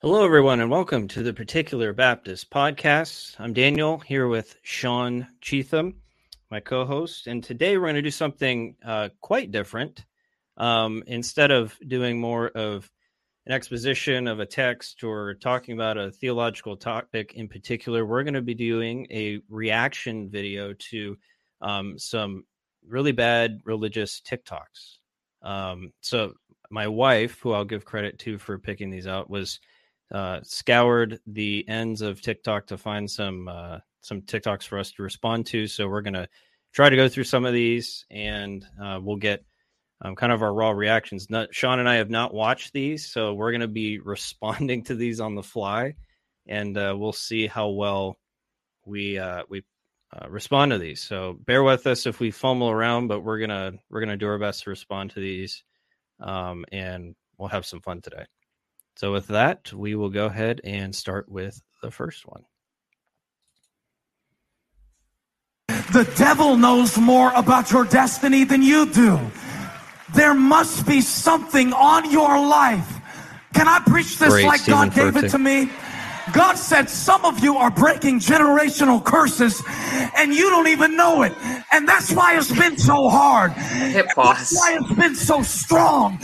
Hello, everyone, and welcome to the Particular Baptist Podcast. I'm Daniel here with Sean Cheatham, my co host. And today we're going to do something uh, quite different. Um, instead of doing more of an exposition of a text or talking about a theological topic in particular, we're going to be doing a reaction video to um, some really bad religious TikToks. Um, so, my wife, who I'll give credit to for picking these out, was uh, scoured the ends of TikTok to find some uh, some TikToks for us to respond to. So we're gonna try to go through some of these, and uh, we'll get um, kind of our raw reactions. Not, Sean and I have not watched these, so we're gonna be responding to these on the fly, and uh, we'll see how well we uh, we uh, respond to these. So bear with us if we fumble around, but we're gonna we're gonna do our best to respond to these, um, and we'll have some fun today. So, with that, we will go ahead and start with the first one. The devil knows more about your destiny than you do. There must be something on your life. Can I preach this Great, like Steven God gave Furtick. it to me? God said some of you are breaking generational curses and you don't even know it. And that's why it's been so hard. Hit That's why it's been so strong.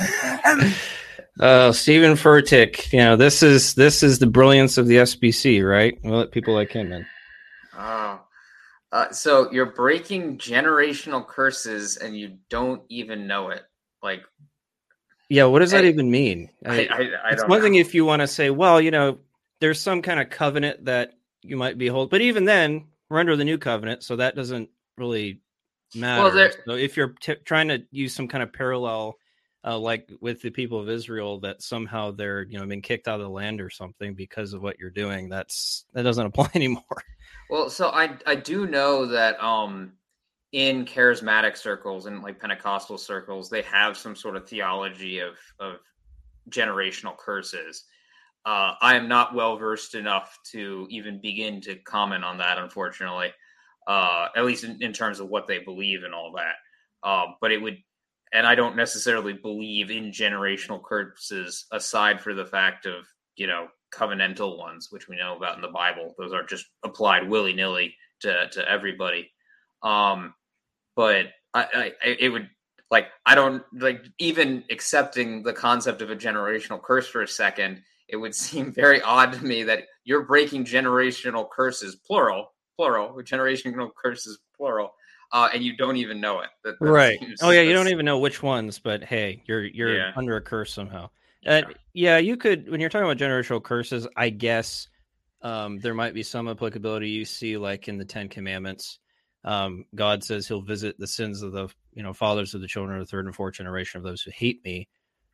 And Uh, Steven Furtick, you know this is this is the brilliance of the SBC, right? We'll let people like him in. Oh. Uh, so you're breaking generational curses and you don't even know it. Like Yeah, what does that Hey, even mean? I, I, I it's don't one know. thing if you want to say, well, you know, there's some kind of covenant that you might be hold, but even then, we're under the new covenant, so that doesn't really matter. there- so if you're t- trying to use some kind of parallel, uh, like with the people of Israel, that somehow they're you know been kicked out of the land or something because of what you're doing, that's that doesn't apply anymore. Well, so I I do know that um in charismatic circles and like Pentecostal circles, they have some sort of theology of of generational curses. Uh, I am not well versed enough to even begin to comment on that, unfortunately. Uh, at least in, in terms of what they believe and all that. Um, but it would, and I don't necessarily believe in generational curses aside for the fact of you know covenantal ones, which we know about in the Bible. Those are just applied willy nilly to to everybody. Um, but I, I, it would like I don't like even accepting the concept of a generational curse for a second. It would seem very odd to me that you're breaking generational curses, plural, plural, generational curses, plural, uh, and you don't even know it. That, that right. seems- Oh yeah, you don't even know which ones, but hey, you're you're Yeah. under a curse somehow. Uh, yeah, you could when you're talking about generational curses. I guess um, there might be some applicability. You see, like in the Ten Commandments, um, God says He'll visit the sins of the you know fathers of the children of the third and fourth generation of those who hate Me.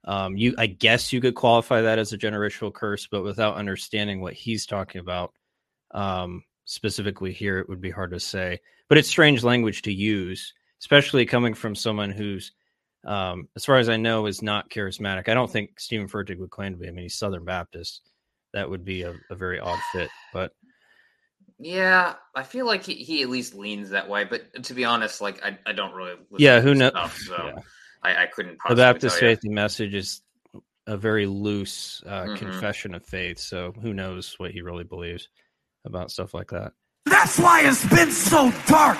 Um, you, I guess, you could qualify that as a generational curse, but without understanding what He's talking about um, specifically here, it would be hard to say. But it's strange language to use, especially coming from someone who's um, as far as I know, is not charismatic. I don't think Steven Furtick would claim to be. I mean, he's Southern Baptist. That would be a, a very odd fit. But Yeah, I feel like he, he at least leans that way. But to be honest, like I, I don't really. Yeah, who his kno- Stuff, so yeah. I, I couldn't. the Baptist faith message is a very loose uh, Mhm. confession of faith. So who knows what he really believes about stuff like that? That's why it's been so dark.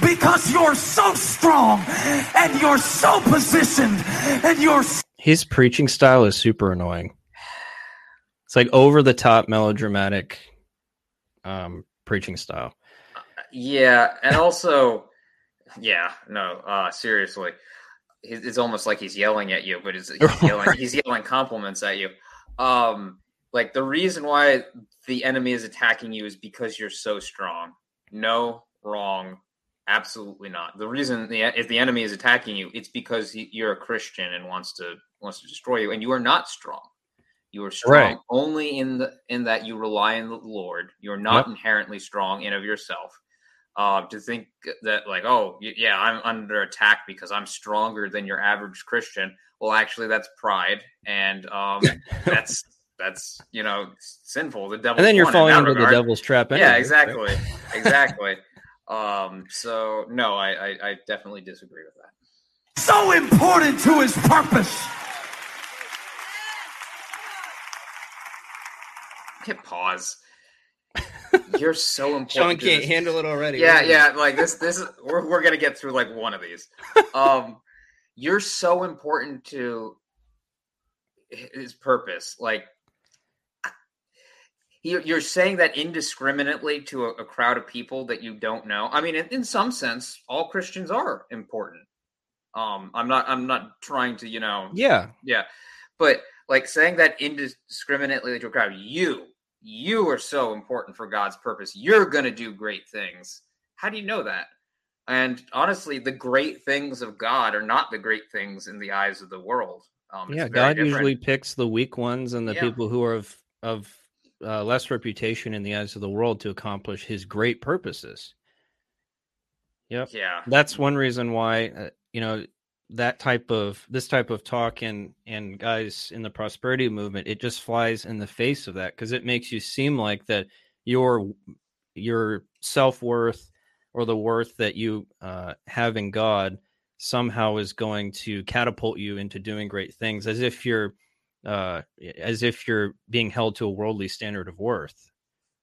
Because you're so strong and you're so positioned and you're His preaching style is super annoying. It's like over the top melodramatic um, preaching style. Yeah, and also, yeah, no, uh, seriously, it's it's almost like he's yelling at you, but it's, he's yelling, he's yelling compliments at you. Um, like the reason why the enemy is attacking you is because you're so strong. No, wrong, absolutely not. The reason the if the enemy is attacking you, it's because he, you're a Christian and wants to wants to destroy you, and you are not strong. You are strong Right. only in the in that you rely on the Lord. You're not Yep. inherently strong in of yourself. Uh, to think that like, oh y- yeah, I'm under attack because I'm stronger than your average Christian. Well, actually, that's pride, and um, that's that's you know sinful. The devil. And then you're falling into the devil's trap. Anyway, Yeah, right? exactly, exactly. um, so no, I, I I definitely disagree with that. so important to his purpose. hit pause. You're so important. Sean can't handle it already. Yeah, yeah. Like this, this is we're we're gonna get through like one of these. Um, you're so important to his purpose. Like you're saying that indiscriminately to a, crowd of people that you don't know. I mean, in, some sense, all Christians are important. Um, I'm not. I'm not trying to, you know. Yeah. Yeah, but like saying that indiscriminately to a crowd, you, you are so important for God's purpose. You're going to do great things. How do you know that? And honestly, the great things of God are not the great things in the eyes of the world. Um, yeah, God different. usually picks the weak ones and the yeah. people who are of of uh, less reputation in the eyes of the world to accomplish His great purposes. Yep. Yeah. That's one reason why uh, you know that type of this type of talk and and guys in the prosperity movement it just flies in the face of that because it makes you seem like that your your self-worth or the worth that you uh, have in god somehow is going to catapult you into doing great things as if you're uh, as if you're being held to a worldly standard of worth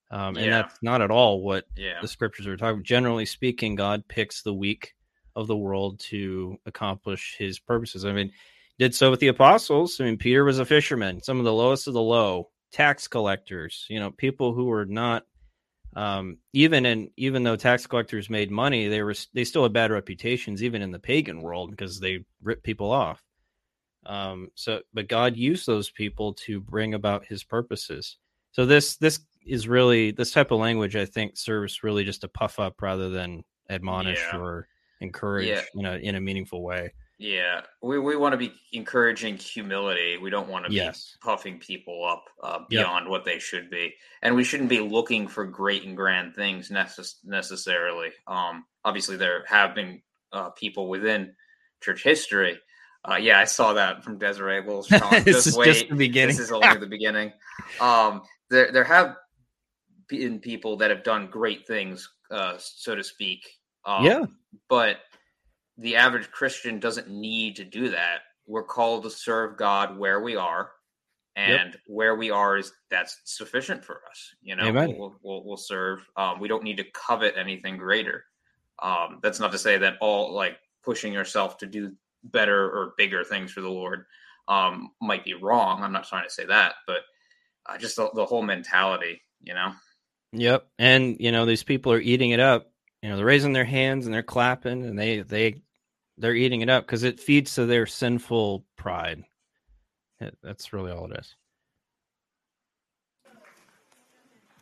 um, and yeah. that's not at all what yeah. the scriptures are talking generally speaking god picks the weak of the world to accomplish his purposes i mean did so with the apostles i mean peter was a fisherman some of the lowest of the low tax collectors you know people who were not um, even in even though tax collectors made money, they were they still had bad reputations, even in the pagan world, because they ripped people off. Um, so, but God used those people to bring about His purposes. So this this is really this type of language. I think serves really just to puff up rather than admonish yeah. or encourage yeah. in a in a meaningful way. Yeah, we, we want to be encouraging humility. We don't want to yes. be puffing people up uh, beyond yep. what they should be, and we shouldn't be looking for great and grand things necess- necessarily. Um, obviously, there have been uh, people within church history. Uh, yeah, I saw that from Desiree. Well, Sean, just wait. Just the beginning. This is only the beginning. Um, there there have been people that have done great things, uh, so to speak. Um, yeah, but the average Christian doesn't need to do that. We're called to serve God where we are, and yep. where we are is that's sufficient for us. You know, we'll, we'll, we'll, serve. Um, we don't need to covet anything greater. Um, that's not to say that all like pushing yourself to do better or bigger things for the Lord um, might be wrong. I'm not trying to say that, but uh, just the, the whole mentality, you know. Yep, and you know these people are eating it up. You know, they're raising their hands and they're clapping, and they they they're eating it up because it feeds to their sinful pride. It, that's really all it is.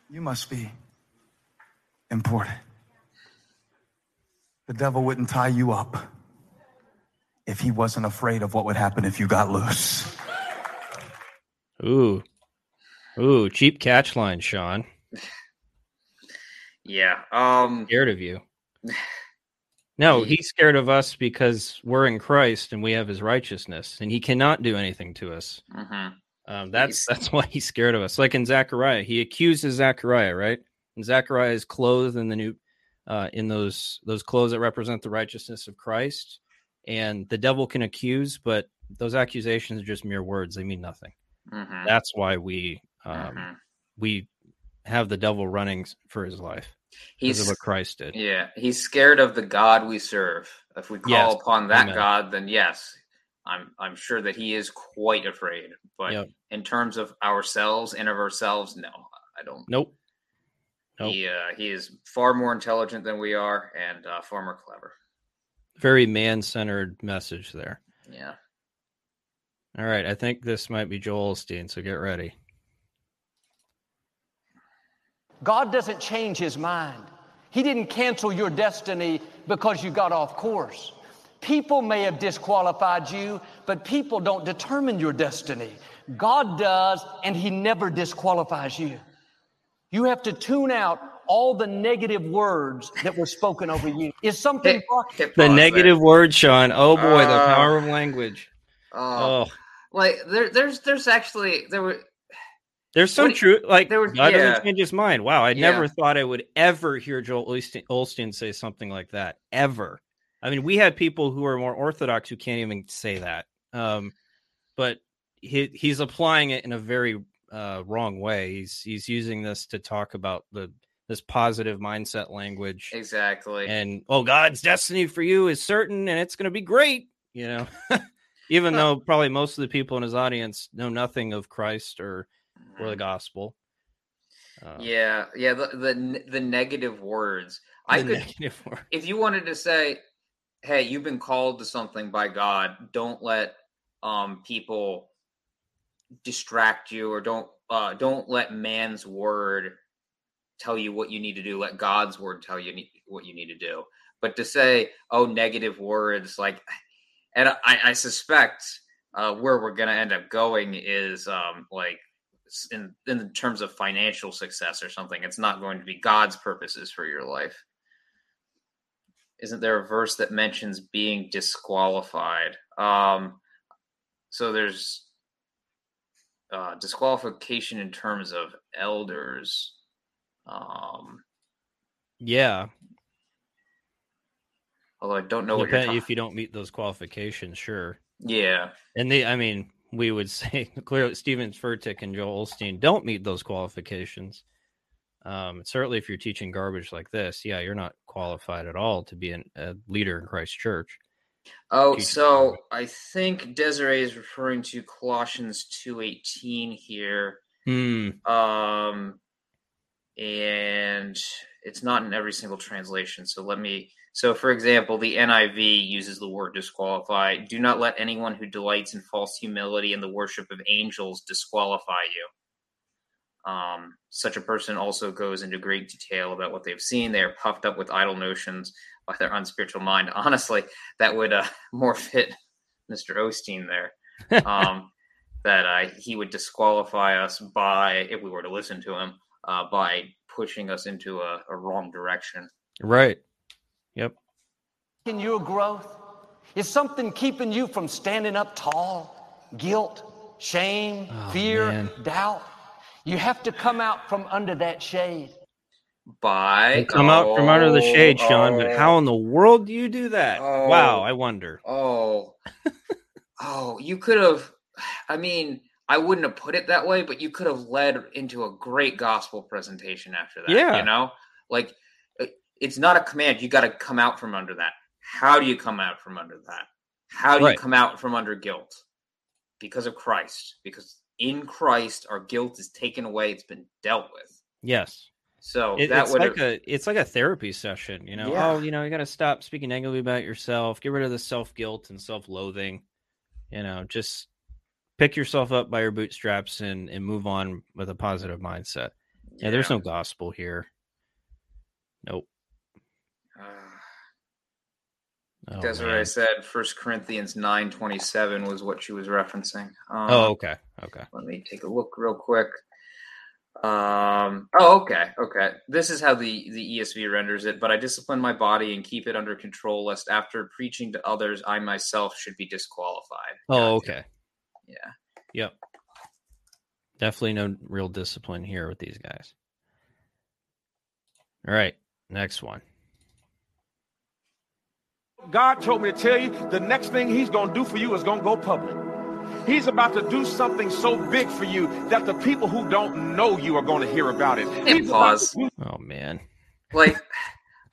You must be important. The devil wouldn't tie you up if he wasn't afraid of what would happen if you got loose. Ooh. Ooh, cheap catch line, Sean. Yeah. Um scared of you. No, he's scared of us because we're in Christ and we have his righteousness, and he cannot do anything to us. Mm-hmm. Um, that's he's... that's why he's scared of us. Like in Zechariah, he accuses Zechariah, right? And Zechariah is clothed in the new, uh, in those those clothes that represent the righteousness of Christ. And the devil can accuse, but those accusations are just mere words; they mean nothing. Mm-hmm. That's why we um, mm-hmm. we have the devil running for his life. He's what Christ did. Yeah, he's scared of the God we serve. If we call yes. upon that Amen. God, then yes, I'm I'm sure that he is quite afraid. But yep. in terms of ourselves and of ourselves, no, I don't. Nope. Nope. He uh, he is far more intelligent than we are, and uh, far more clever. Very man-centered message there. Yeah. All right, I think this might be Joel Osteen, so get ready. God doesn't change his mind. He didn't cancel your destiny because you got off course. People may have disqualified you, but people don't determine your destiny. God does, and He never disqualifies you. You have to tune out all the negative words that were spoken over you. Is something the negative there. words, Sean? Oh boy, uh, the power of language. Uh, oh, like there, there's there's actually there were there's some truth. Like there was, God yeah. doesn't change his mind. Wow, I yeah. never thought I would ever hear Joel Osteen say something like that. Ever. I mean, we had people who are more orthodox who can't even say that. Um, but he he's applying it in a very uh, wrong way. He's he's using this to talk about the this positive mindset language. Exactly. And oh, God's destiny for you is certain, and it's going to be great. You know, even though probably most of the people in his audience know nothing of Christ or or the Mhm. gospel. Uh, Yeah, yeah. The the the negative words. I could, negative word. if you wanted to say, "Hey, you've been called to something by God," don't let um people distract you, or don't uh don't let man's word tell you what you need to do. Let God's word tell you what you need to do. But to say, "Oh, negative words," like, and I, I suspect uh, where we're going to end up going is um like in in terms of financial success or something. It's not going to be God's purposes for your life isn't there a verse that mentions being disqualified? Um, so there's uh, disqualification in terms of elders. Um, Yeah, although I don't know depend- if you don't meet those qualifications, sure. Yeah, And they, I mean, we would say clearly Steven Furtick and Joel Osteen don't meet those qualifications. Um, certainly, if you're teaching garbage like this, yeah, you're not qualified at all to be an, a leader in Christ Church. Oh, so I think Desiree is referring to Colossians two eighteen here, Hmm. um, and it's not in every single translation. So let me. So, for example, the NIV uses the word disqualify. Do not let anyone who delights in false humility and the worship of angels disqualify you. Um, such a person also goes into great detail about what they've seen. They are puffed up with idle notions by their unspiritual mind. Honestly, that would uh, more fit Mr. Osteen there. Um, that uh, he would disqualify us by, if we were to listen to him, uh, by pushing us into a, a wrong direction. Right. Yep. in your growth? Is something keeping you from standing up tall? Guilt, shame, Oh, fear, man. doubt? You have to come out from under that shade. By Come out from under the shade, Sean. But oh, how in the world do you do that? Oh. Wow, I wonder. Oh, oh, you could have. I mean, I wouldn't have put it that way, but you could have led into a great gospel presentation after that. Yeah. you know, like it's not a command. You got to come out from under that. How do you come out from under that? How do Right. you come out from under guilt? Because of Christ. Because in Christ, our guilt is taken away. It's been dealt with. Yes. So It- that it's would like a it's like a therapy session, you know. Yeah. Oh, you know, you got to stop speaking negatively about yourself. Get rid of the self guilt and self loathing. You know, just pick yourself up by your bootstraps and and move on with a positive mindset. Yeah, there's no gospel here. Nope. Oh, Desiree man. What I said First Corinthians nine twenty seven was what she was referencing. Um, Oh, okay. Okay. let me take a look real quick. Um. Oh, okay. Okay. This is how the the ESV renders it. But I discipline my body and keep it under control, lest after preaching to others, I myself should be disqualified. Oh, okay. Yeah. Yep. Definitely no real discipline here with these guys. All right. Next one. God told me to tell you the next thing he's going to do for you is going to go public. He's about to do something so big for you that the people who don't know you are going to hear about it. And pause. to do Oh man. like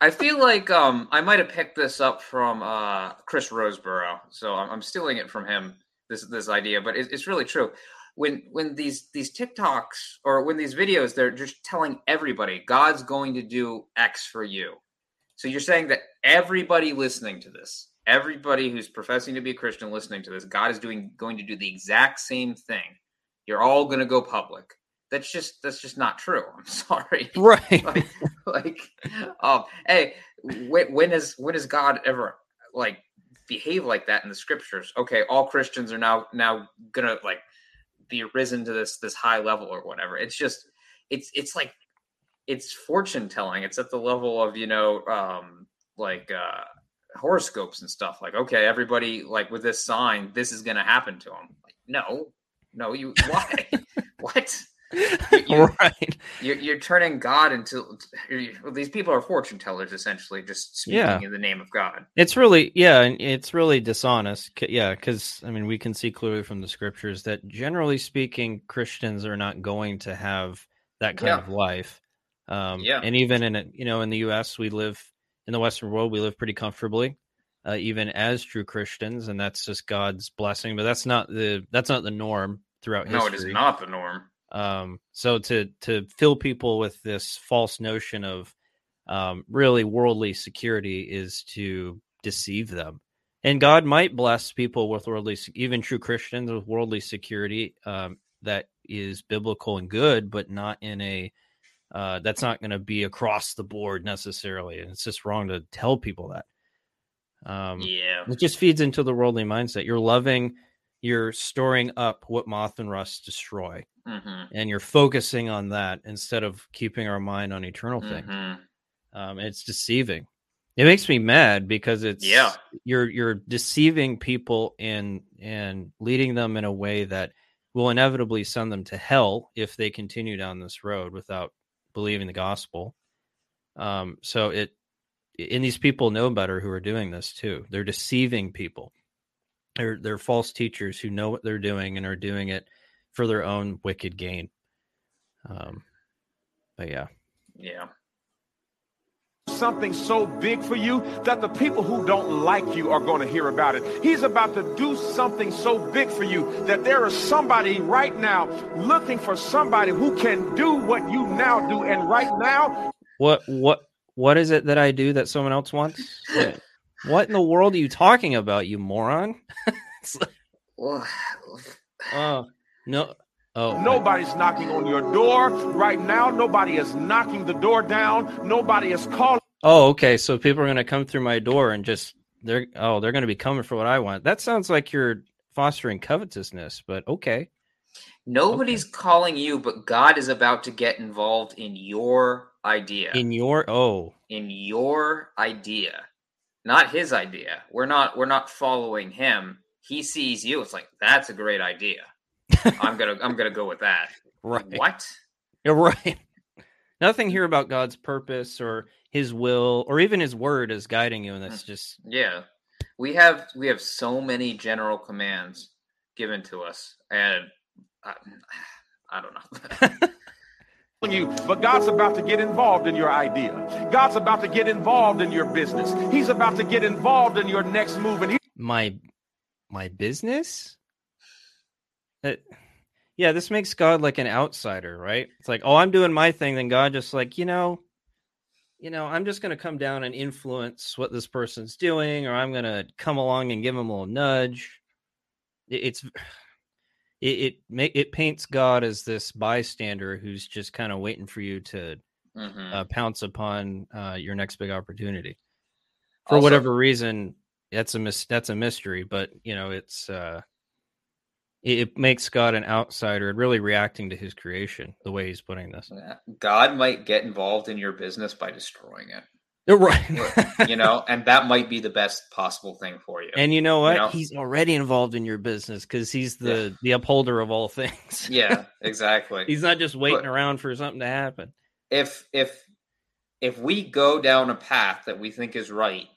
I feel like um I might have picked this up from uh Chris Rosebrough, so I'm, I'm stealing it from him. This this idea, but it, it's really true. When when these these TikToks or when these videos, they're just telling everybody God's going to do X for you. So you're saying that everybody listening to this, everybody who's professing to be a Christian listening to this, God is doing going to do the exact same thing. You're all going to go public. That's just that's just not true. I'm sorry Right. like, like um hey when, when is when has god ever like behave like that in the scriptures. Okay all christians are now now gonna like be risen to this this high level or whatever. It's just it's it's like it's fortune telling. It's at the level of you know um like uh horoscopes and stuff. Like okay everybody like with this sign this is gonna happen to them like no no you why? What you, You, right. You're, you're turning God into well, these people are fortune tellers, essentially, just speaking Yeah. in the name of God. It's really, yeah, it's really dishonest. Yeah, because I mean, we can see clearly from the scriptures that generally speaking, Christians are not going to have that kind Yeah. of life. Um, Yeah. and even in it, you know, in the U.S., we live in the Western world, we live pretty comfortably, uh, even as true Christians, and that's just God's blessing. But that's not the that's not the norm throughout history. No, it is not the norm. Um, so to to fill people with this false notion of um, really worldly security is to deceive them. And God might bless people with worldly, even true Christians with worldly security um, that is biblical and good, but not in a uh, that's not going to be across the board necessarily. And it's just wrong to tell people that. Um, yeah. it just feeds into the worldly mindset. You're loving, you're storing up what moth and rust destroy hmm and you're focusing on that instead of keeping our mind on eternal things. hmm Um, it's deceiving. It makes me mad because it's Yeah. you're you're deceiving people and and leading them in a way that will inevitably send them to hell if they continue down this road without believing the gospel. Um, so it and these people know better who are doing this too. They're deceiving people. They're they're false teachers who know what they're doing and are doing it for their own wicked gain. Um, but yeah, Yeah. something so big for you that the people who don't like you are going to hear about it. He's about to do something so big for you that there is somebody right now looking for somebody who can do what you now do. And right now, what what what is it that I do that someone else wants? What- what in the world are you talking about, you moron? It's like, oh no, oh nobody's knocking on your door. Right now, nobody is knocking the door down. Nobody is calling. oh okay. So people are gonna come through my door and just they're oh they're gonna be coming for what I want. That sounds like you're fostering covetousness, but okay. nobody's calling you, but God is about to get involved in your idea. In your oh in your idea not his idea. We're not we're not following him. He sees you. It's like that's a great idea. I'm gonna i'm gonna go with that. Right. what? You're right. Nothing here about God's purpose or his will or even his word is guiding you, and that's mm. just yeah. We have we have so many general commands given to us and uh, i, I don't know you, but God's about to get involved in your idea. God's about to get involved in your business. He's about to get involved in your next move. And he, my my business. It, yeah, this makes God like an outsider, right? It's like, oh, I'm doing my thing, then God just like, you know, you know, I'm just gonna come down and influence what this person's doing, or I'm gonna come along and give him a little nudge. It, it's it it, it paints God as this bystander who's just kind of waiting for you to Mhm. uh, pounce upon uh, your next big opportunity. For Also- whatever reason, that's a mis- that's a mystery, but you know, it's uh, it, it makes God an outsider, and really reacting to His creation the way He's putting this. God might get involved in your business by destroying it Right. you know and that might be the best possible thing for you and you know what? know? He's already involved in your business because He's the the upholder of all things. yeah exactly he's not just waiting But- around for something to happen. if if if we go down a path that we think is right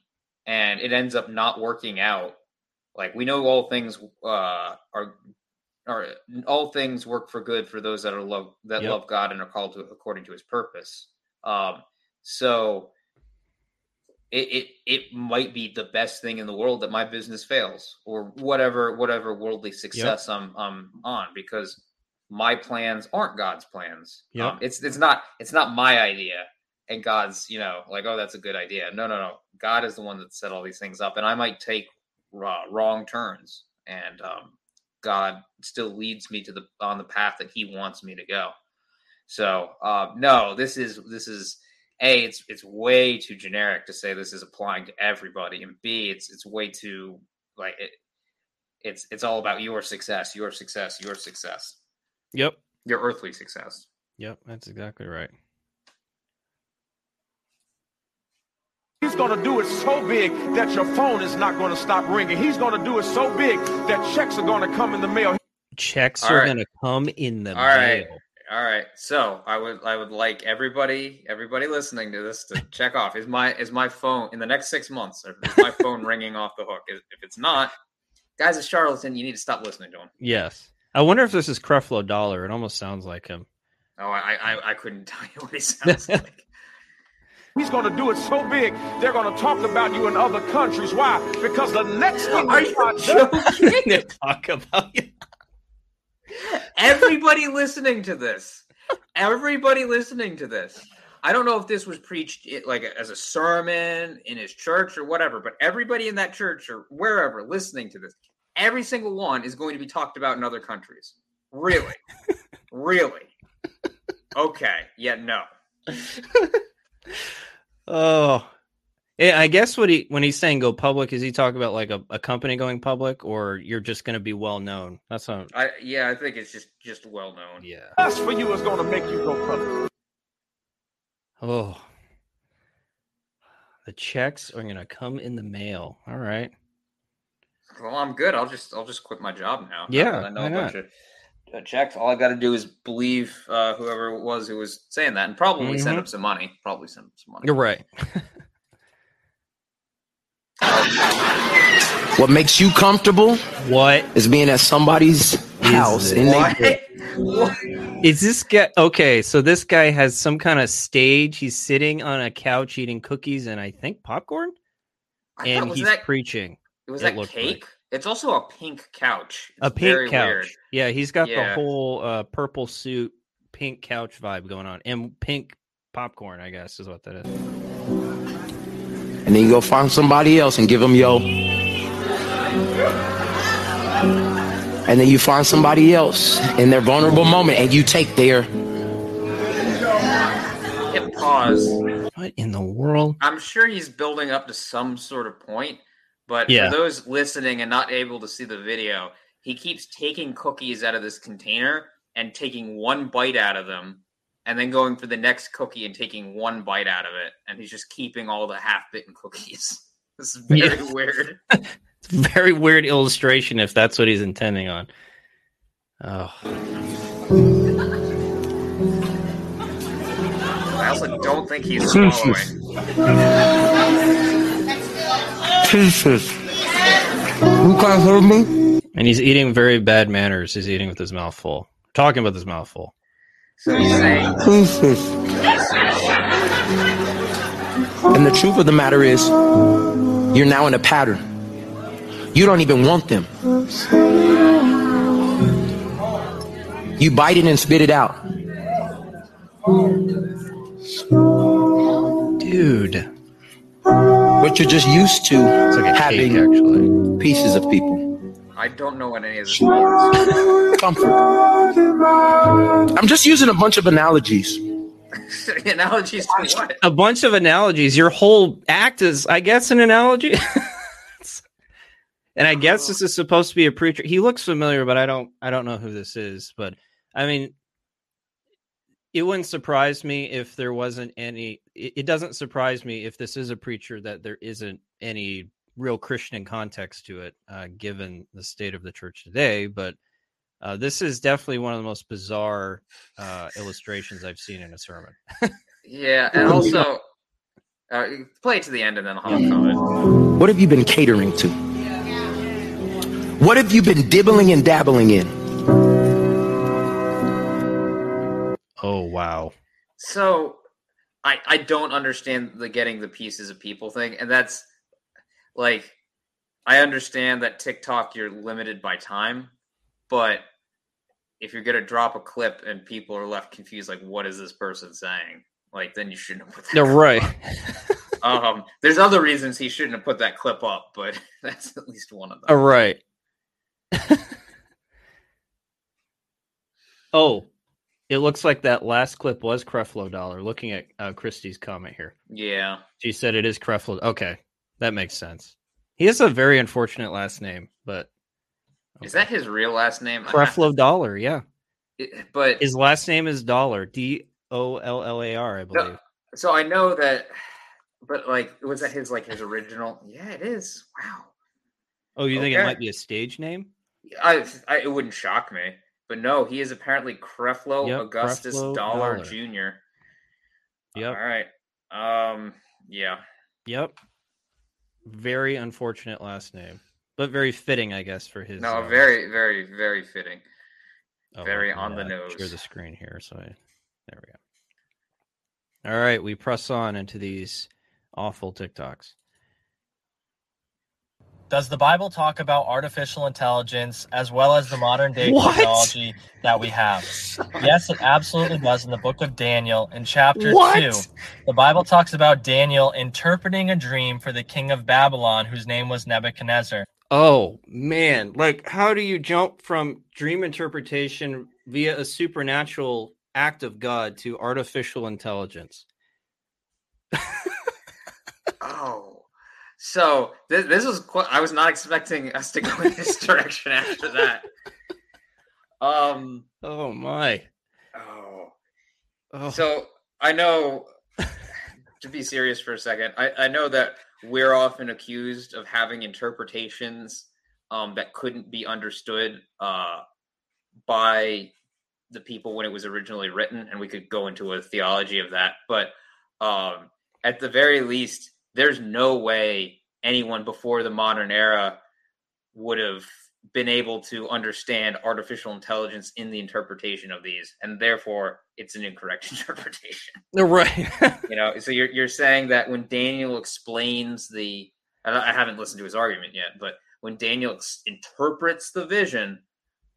and it ends up not working out like we know all things uh are are all things work for good for those that are love that Yep. love god and are called to according to his purpose um so it, it it might be the best thing in the world that my business fails or whatever whatever worldly success I'm I'm on because my plans aren't God's plans. Yep. Um, it's it's not it's not my idea and God's you know like oh that's a good idea. No no no. God is the one that set all these things up and I might take uh, wrong turns and um, God still leads me to the on the path that He wants me to go. So uh, no, this is this is a it's it's way too generic to say this is applying to everybody, and b it's it's way too like it. It's it's all about your success, your success, your success, Yep. your earthly success. Yep. That's exactly right. he's going to do it so big that your phone is not going to stop ringing. He's going to do it so big that checks are going to come in the mail. Checks All are right. going to come in the All right. Mail. All right. So I would I would like everybody everybody listening to this to check off is my is my phone in the next six months is my phone ringing off the hook? If it's not, guys, a charlatan. You need to stop listening to him. Yes. I wonder if this is Creflo Dollar. It almost sounds like him. Oh, I I, I couldn't tell you what he sounds like. He's going to do it so big, they're going to talk about you in other countries. Why? Because the next thing Are you joking? they talk about you. Everybody listening to this, everybody listening to this. I don't know if this was preached eh, like as a sermon in his church or whatever, but everybody in that church or wherever listening to this, every single one is going to be talked about in other countries. Really? really? Okay. Yeah, no. Oh, yeah. I guess what he when he's saying go public, is he talking about like a, a company going public, or you're just going to be well known? That's not. I yeah, I think it's just just well known. Yeah. best for you is going to make you go public. Oh, the checks are going to come in the mail. All right. Well, I'm good. I'll just I'll just quit my job now. Yeah, I know why a bunch of uh, checks. All I got to do is believe uh, whoever it was who was saying that, and probably send Mhm. him some money. Probably send him some money. You're right. What makes you comfortable what is being at somebody's house it? and they What? What? is this guy? Okay, so this guy has some kind of stage. He's sitting on a couch eating cookies and I think popcorn, I and was he's that preaching was it that looked cake? like. It's also a pink couch. a pink very couch. weird. Yeah, he's got the whole uh, purple suit, pink couch vibe going on, and pink popcorn. I guess is what that is. And then you go find somebody else and give them yo. And then you find somebody else in their vulnerable moment and you take their Hit pause. What in the world? I'm sure he's building up to some sort of point, but Yeah. for those listening and not able to see the video, he keeps taking cookies out of this container and taking one bite out of them, and then going for the next cookie and taking one bite out of it, and he's just keeping all the half-bitten cookies. This is very Yeah. weird. It's a very weird illustration if that's what he's intending on. Oh, I also don't think he's swallowing. pieces. You can't hear me? and he's eating very bad manners. He's eating with his mouth full, talking about his mouth full. Mm. And the truth of the matter is, you're now in a pattern. You don't even want them. You bite it and spit it out. Dude, What you're just used to it's like a having cake, actually. pieces of people. I don't know what any of this means. Comfort. I'm just using a bunch of analogies. Analogies to what? A bunch of analogies. Your whole act is, I guess, an analogy. and I guess this is supposed to be a preacher. He looks familiar, but I don't. I don't know who this is. But I mean, it wouldn't surprise me if there wasn't any. It, it doesn't surprise me if this is a preacher that there isn't any real Christian context to it, uh, given the state of the church today. But uh, this is definitely one of the most bizarre uh, illustrations I've seen in a sermon. Yeah, and also uh, play it to the end and then I'll comment. What have you been catering to? What have you been dibbling and dabbling in? Oh wow! So I I don't understand the getting the pieces of people thing, and that's like I understand that TikTok you're limited by time, but if you're gonna drop a clip and people are left confused, like what is this person saying? Like then you shouldn't have put that. No, clip right. up. Um, there's other reasons he shouldn't have put that clip up, but that's at least one of them. All right. oh, it looks like that last clip was Creflo Dollar. Looking at uh, Christie's comment here, Yeah. she said it is Creflo. Okay, that makes sense. He has a very unfortunate last name, but Is that his real last name? Creflo Dollar? Yeah, It- But his last name is Dollar. D O L L A R, I believe. so I know that, but like, was that his like his original? Yeah, it is. Wow. Oh, you think it might be a stage name? I, I it wouldn't shock me. but no, he is apparently Creflo Yep, Augustus Creflo Dollar Dollar. Jr. Yep. All right. Um. Yeah. Yep. Very unfortunate last name, but very fitting, I guess, for his. No, uh, very, very, very fitting. oh, very on the nose. Share the screen here, so I, there we go. All right, we press on into these awful TikToks. Does the Bible talk about artificial intelligence as well as the modern day What? technology that we have? Yes, it absolutely does in the book of Daniel in chapter What? 2. The Bible talks about Daniel interpreting a dream for the king of Babylon whose name was Nebuchadnezzar. Oh man, like how do you jump from dream interpretation via a supernatural act of God to artificial intelligence? Oh, so this, this was quite, I was not expecting us to go in this direction after that. Um. Oh my. Oh. Oh. So I know. To be serious for a second, I, I know that we're often accused of having interpretations um, that couldn't be understood uh, by the people when it was originally written, and we could go into a theology of that. But um, at the very least, there's no way anyone before the modern era would have been able to understand artificial intelligence in the interpretation of these, and therefore it's an incorrect interpretation. right. You know, so you're you're saying that when Daniel explains the, and I haven't listened to his argument yet, but when Daniel ex- interprets the vision,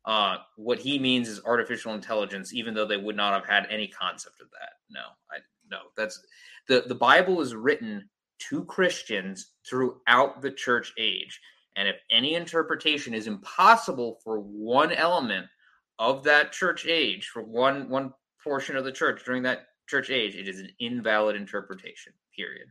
uh, what he means is artificial intelligence, even though they would not have had any concept of that. No, I no, that's the the Bible is written to Christians throughout the church age, and if any interpretation is impossible for one element of that church age, for one one portion of the church during that church age, it is an invalid interpretation. Period.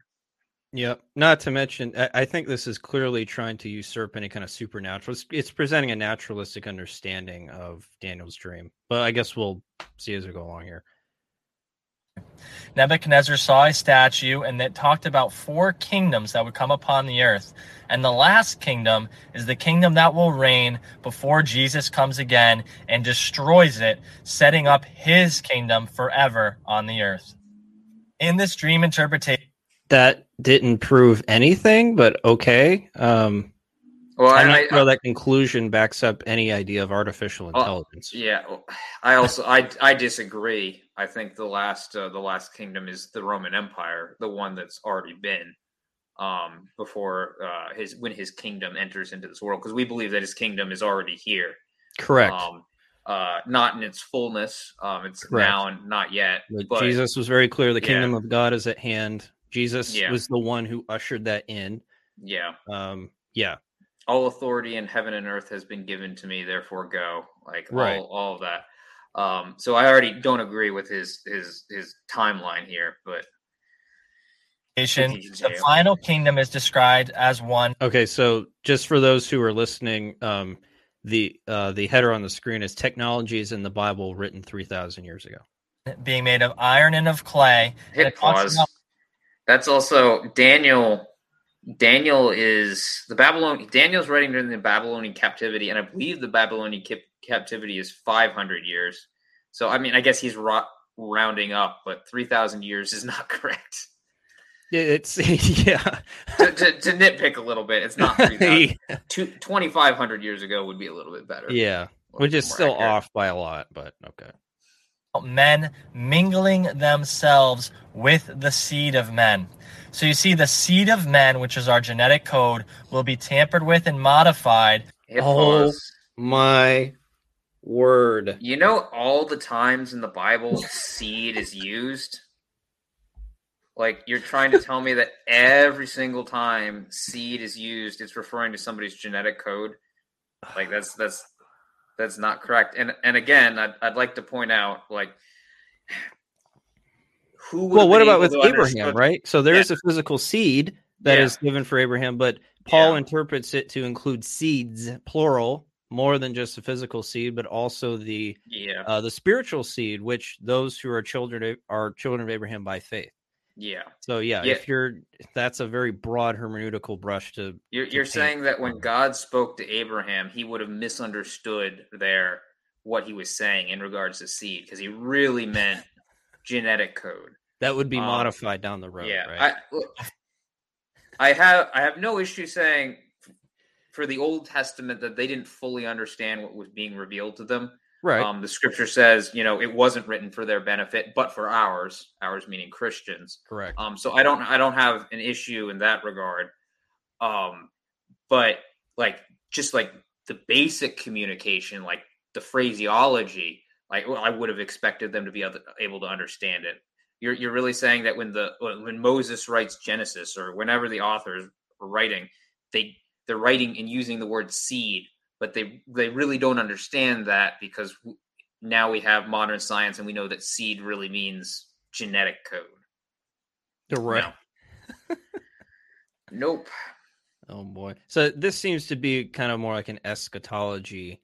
Yep. Not to mention, I, think this is clearly trying to usurp any kind of supernatural. It's presenting a naturalistic understanding of Daniel's dream. But I guess we'll see as we go along here. Nebuchadnezzar saw a statue and it talked about four kingdoms that would come upon the earth. And the last kingdom is the kingdom that will reign before Jesus comes again and destroys it, setting up his kingdom forever on the earth. In this dream interpretation, That didn't prove anything, but okay. Um, Well, I'm not I, sure that conclusion backs up any idea of artificial Oh, intelligence. yeah, I also I I disagree. I think the last uh, the last kingdom is the Roman Empire, the one that's already been um before uh his when his kingdom enters into this world because we believe that his kingdom is already here. Correct. Um uh not in its fullness. Um it's Correct. now and not yet. But But Jesus was very clear the yeah. kingdom of God is at hand. Jesus Yeah. was the one who ushered that in. yeah. Um, yeah. All authority in heaven and earth has been given to me therefore go like Right. all, all of that um so i already don't agree with his his his timeline here but the final kingdom is described as one Okay, so just for those who are listening, um, the uh, the header on the screen is technologies in the Bible written three thousand years ago. being made of iron and of clay. Hit it talks pause about- that's also daniel daniel is the babylon daniel's writing during the babylonian captivity and i believe the babylonian cap- captivity is 500 years so i mean i guess he's ro- rounding up but 3000 years is not correct Yeah, It's yeah, to, to, to nitpick a little bit it's not 3000 Two- 2500 years ago would be a little bit better yeah, which is still accurate. off by a lot, but okay. men mingling themselves with the seed of men. So you see, the seed of men, which is our genetic code, will be tampered with and modified. Hit Oh. pause. My word. You know all the times in the Bible seed is used? Like you're trying to tell me that every single time seed is used, it's referring to somebody's genetic code. Like that's that's that's not correct. And and again, I'd, I'd like to point out like who would Well, what about with Abraham, right? So there is a physical seed that is Yeah. given for Abraham, but Paul Yeah. interprets it to include seeds, plural, more than just the physical seed, but also the Yeah, uh, the spiritual seed, which those who are children of- are children of Abraham by faith. yeah. So yeah, Yeah. if you're that's a very broad hermeneutical brush to You're, to you're saying that when God spoke to Abraham, he would have misunderstood there what he was saying in regards to seed because he really meant genetic code. That would be Um, modified down the road, yeah, right? I, I have I have no issue saying for the Old Testament that they didn't fully understand what was being revealed to them. right. Um, the Scripture says, you know, it wasn't written for their benefit, but for ours. Ours meaning Christians. Correct. Um, so I don't I don't have an issue in that regard. Um, but like just like the basic communication, like the phraseology, like well, I would have expected them to be able to understand it. You're you're really saying that when the when Moses writes Genesis or whenever the authors are writing, they they're writing and using the word seed, but they they really don't understand that because now we have modern science and we know that seed really means genetic code. Direct. Nope. Oh boy. So this seems to be kind of more like an eschatology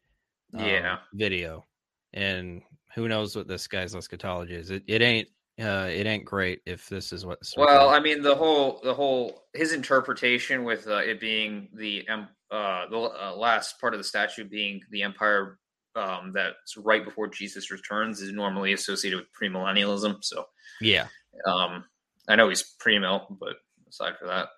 um, Yeah. video. And who knows what this guy's eschatology is. It it ain't uh it ain't great if this is what Well, I mean, the whole the whole his interpretation with uh, it being the em- uh, the uh, last part of the statue being the empire um, that's right before Jesus returns is normally associated with premillennialism. So yeah. um, I know he's premill, but aside for that,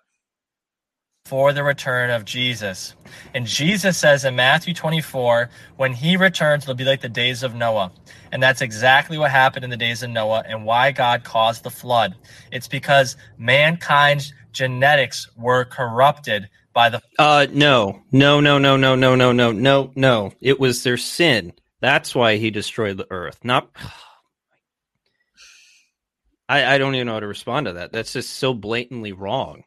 for the return of Jesus. And Jesus says in Matthew 24, when he returns, it'll be like the days of Noah. And that's exactly what happened in the days of Noah and why God caused the flood. It's because mankind's genetics were corrupted by the Uh no. No, no, no, no, no, no, no, no, no. It was their sin. That's why he destroyed the earth. Not I, I don't even know how to respond to that. That's just so blatantly wrong.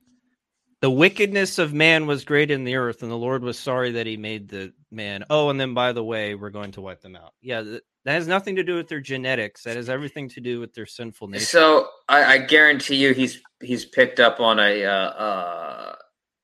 The wickedness of man was great in the earth, and the Lord was sorry that he made the man. Oh, and then by the way, we're going to wipe them out. Yeah, that, has nothing to do with their genetics. That has everything to do with their sinful nature. so I, I guarantee you, he's he's picked up on a uh, uh,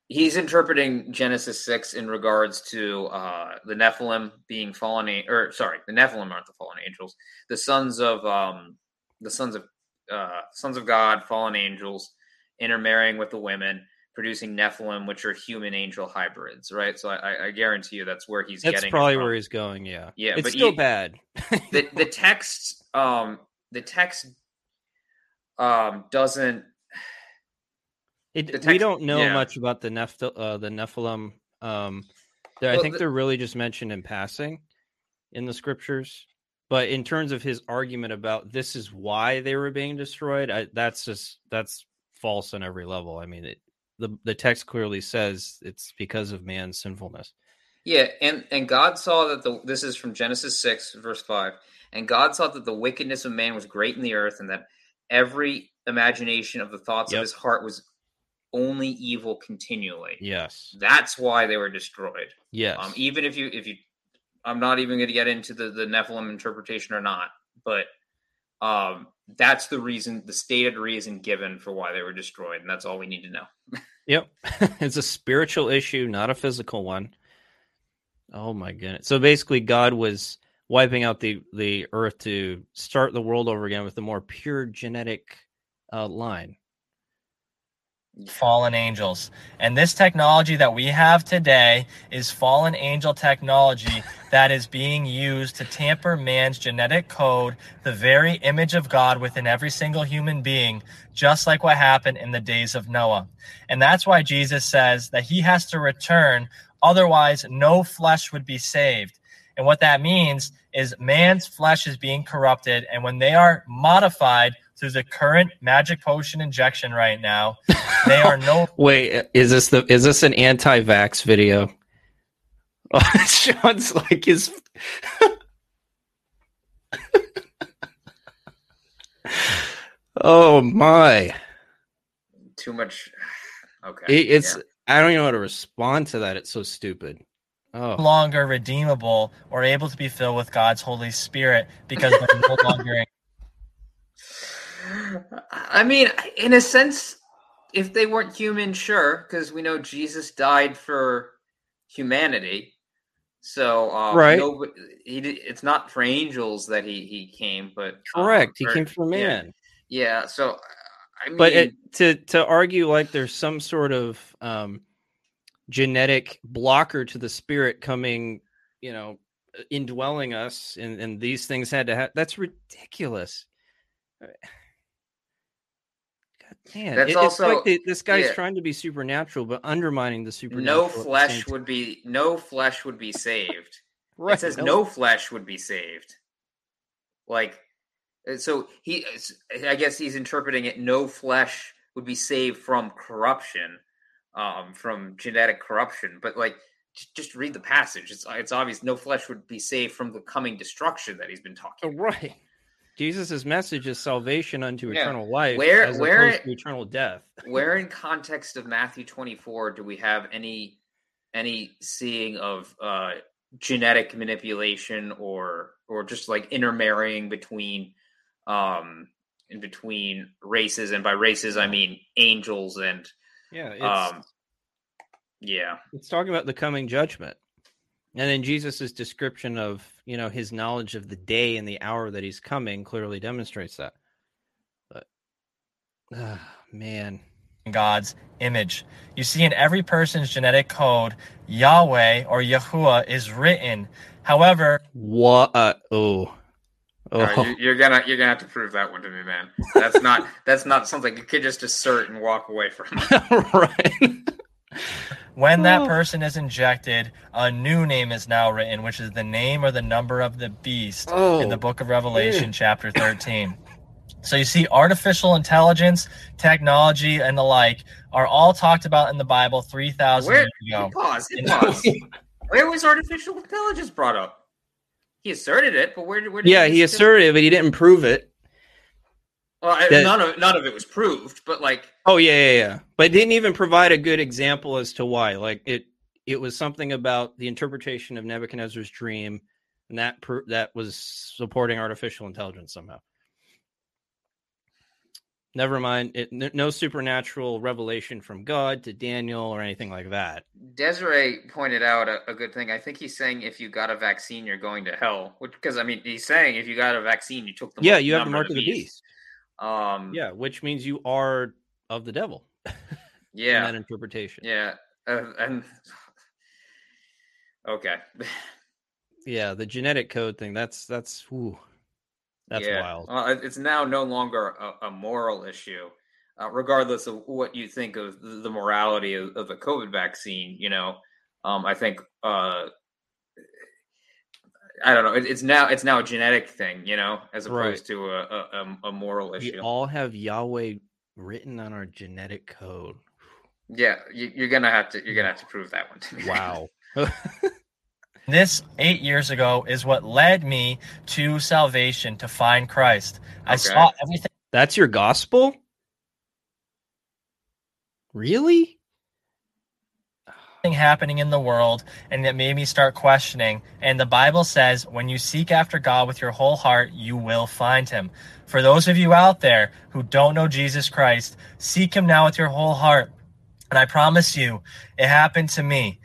he's interpreting Genesis six in regards to uh, the Nephilim being fallen, or sorry, the Nephilim aren't the fallen angels, the sons of um, the sons of uh, sons of God, fallen angels, intermarrying with the women, producing Nephilim, which are human angel hybrids, right? So I, I- guarantee you that's where he's That's getting. it probably where he's going. Yeah, Yeah, it's but still you- bad. the the text um the text um doesn't It, The we don't know yeah. much about the Neph- uh, the Nephilim. Um, they're- I think the- they're really just mentioned in passing in the scriptures. But in terms of his argument about this is why they were being destroyed, I, that's just that's false on every level. I mean, it, the the text clearly says it's because of man's sinfulness. yeah and and god saw that the this is from genesis 6 verse 5 and god saw that the wickedness of man was great in the earth and that every imagination of the thoughts Yep. of his heart was only evil continually Yes, that's why they were destroyed yes, um even if you if you i'm not even going to get into the the nephilim interpretation or not but um that's the reason the stated reason given for why they were destroyed and that's all we need to know Yep. it's a spiritual issue, not a physical one. Oh my goodness. So basically God was wiping out the the earth to start the world over again with a more pure genetic uh, line. Fallen angels. And this technology that we have today is fallen angel technology that is being used to tamper man's genetic code, the very image of God within every single human being, just like what happened in the days of Noah. And that's why Jesus says that he has to return, otherwise, no flesh would be saved. And what that means is man's flesh is being corrupted. And when they are modified through the current magic potion injection right now, they are no Wait, is this the is this an anti-vax video? Oh, Sean's like his Oh my. too much okay It, it's yeah. I don't even know how to respond to that. It's so stupid. Oh. longer redeemable or able to be filled with God's Holy Spirit because they're no longer I mean, in a sense, if they weren't human, sure, because we know Jesus died for humanity. So, uh, Right. He it's not for angels that he he came, but uh, Correct. He or- came yeah, man. Yeah. So, I mean, but it, to to argue like there's some sort of um, genetic blocker to the spirit coming, you know, indwelling us and, and these things had to happen. That's ridiculous. Man, That's it- it's also- like they- this guy's yeah. trying to be supernatural, but undermining the supernatural. No flesh would be no flesh would be saved. Right, It says no- no flesh would be saved. Like, uh, so he, I guess he's interpreting it. No flesh would be saved from corruption, um, from genetic corruption. But like, just read the passage. It's it's obvious. No flesh would be saved from the coming destruction that he's been talking. about. Right. Jesus' message is salvation unto Yeah. eternal life, Where- as where opposed to eternal death. Where in context of Matthew twenty four do we have any any seeing of uh, genetic manipulation or or just like intermarrying between um in between races and by races I mean angels and Yeah, it's, um yeah it's talking about the coming judgment, and then Jesus' description of you know his knowledge of the day and the hour that he's coming clearly demonstrates that. But ah, man, God's image. You see, in every person's genetic code, Yahweh or Yahuwah is written. However, what? Uh, oh, All right, oh, you, you're gonna you're gonna have to prove that one to me man that's not that's not something you could just assert and walk away from right. When that Oh. person is injected, a new name is now written, which is the name or the number of the beast in the Oh. book of Revelation, chapter 13. So you see, artificial intelligence, technology, and the like are all talked about in the Bible 3,000 where years ago. pause In- pause where was artificial intelligence brought up he asserted it but where did where did yeah, he just- asserted it, but he didn't prove it. Well, I- that- none of none of it was proved, but like, Oh yeah, yeah, yeah. But it didn't even provide a good example as to why. Like it, it was something about the interpretation of Nebuchadnezzar's dream, and that per, that was supporting artificial intelligence somehow. Never mind. It, n- no supernatural revelation from God to Daniel or anything like that. Desiree pointed out a, a good thing. I think he's saying if you got a vaccine, you're going to hell. Which, because I mean, he's saying if you got a vaccine, you took the yeah, you have the number mark of the beast. Um, Yeah, which means you are of the devil. in yeah, that interpretation. yeah, uh, and okay, Yeah, the genetic code thing. That's that's ooh, that's yeah. wild. It- it's now no longer a, a moral issue, uh, regardless of what you think of the the morality of, of the COVID vaccine. You know, um, I think uh, I don't know. It, it's now it's now a genetic thing, you know, as Right. opposed to a a, a, a moral We issue. all have Yahweh written on our genetic code. yeah, you, you're gonna have to you're gonna have to prove that one to me. Wow. This eight years ago is what led me to salvation to find Christ. I Okay. saw everything That's your gospel? Really? Happening in the world and it made me start questioning. And the Bible says, when you seek after God with your whole heart, you will find him. For those of you out there who don't know Jesus Christ, seek him now with your whole heart. And I promise you, it happened to me.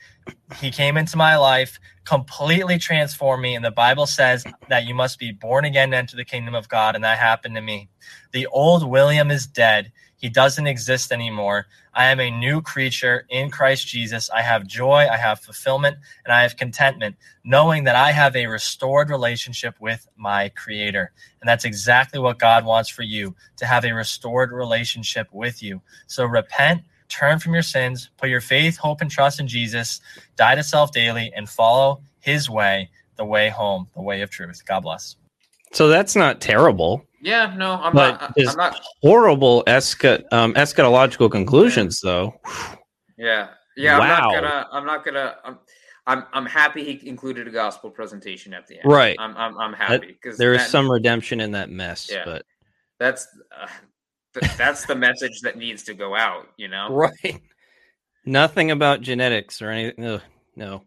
He came into my life, completely transformed me. And the Bible says that you must be born again to enter the kingdom of God. And that happened to me. The old William is dead. He doesn't exist anymore. I am a new creature in Christ Jesus. I have joy, I have fulfillment, and I have contentment, knowing that I have a restored relationship with my Creator. And that's exactly what God wants for you to have a restored relationship with you. So repent, turn from your sins, put your faith, hope, and trust in Jesus, die to self daily, and follow His way, the way home, the way of truth. God bless. So that's not terrible, Yeah, no, I'm but not. I- there's I'm not. horrible escha- um, eschatological conclusions, though. Yeah, yeah. Wow. I'm not gonna. I'm not gonna. I'm. I'm. I'm happy he included a gospel presentation at the end. Right. I'm. I'm, I'm happy because There is some redemption in that mess, Yeah. but That's. Uh, th- that's the message that needs to go out. You know. right. Nothing about genetics or anything. Ugh, no.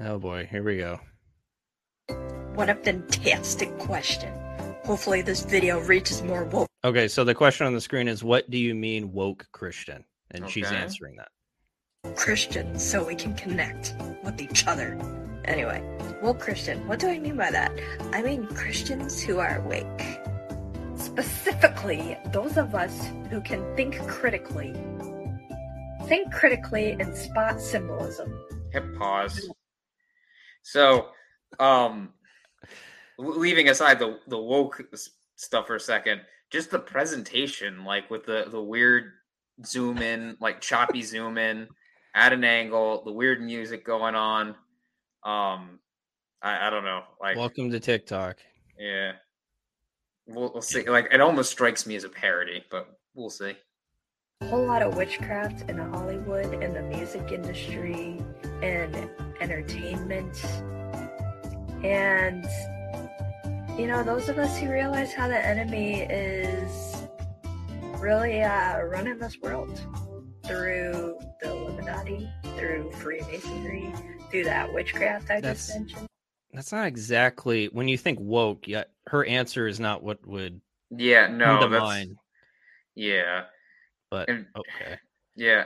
Oh boy, here we go. What a fantastic question. Hopefully, this video reaches more woke Okay, so the question on the screen is, "What do you mean woke Christian?" And she's answering that. Christians so we can connect with each other. Anyway, woke Christian, what do I mean by that? I mean Christians who are awake. Specifically, those of us who can think critically. Think critically and spot symbolism. Hit pause. So, um, leaving aside the the woke stuff for a second, just the presentation, like with the the weird zoom in, like choppy zoom in at an angle, the weird music going on. Um, I, I don't know. Like, welcome to TikTok. Yeah, we'll, we'll see. Like, it almost strikes me as a parody, but we'll see. A whole lot of witchcraft in Hollywood and the music industry and entertainment. And, you know, those of us who realize how the enemy is really uh, running this world through the Illuminati, through Freemasonry, through that witchcraft I that's, just mentioned. That's not exactly when you think woke. Yet her answer is not what would. Yeah, no, that's mind. yeah, but and, okay, yeah,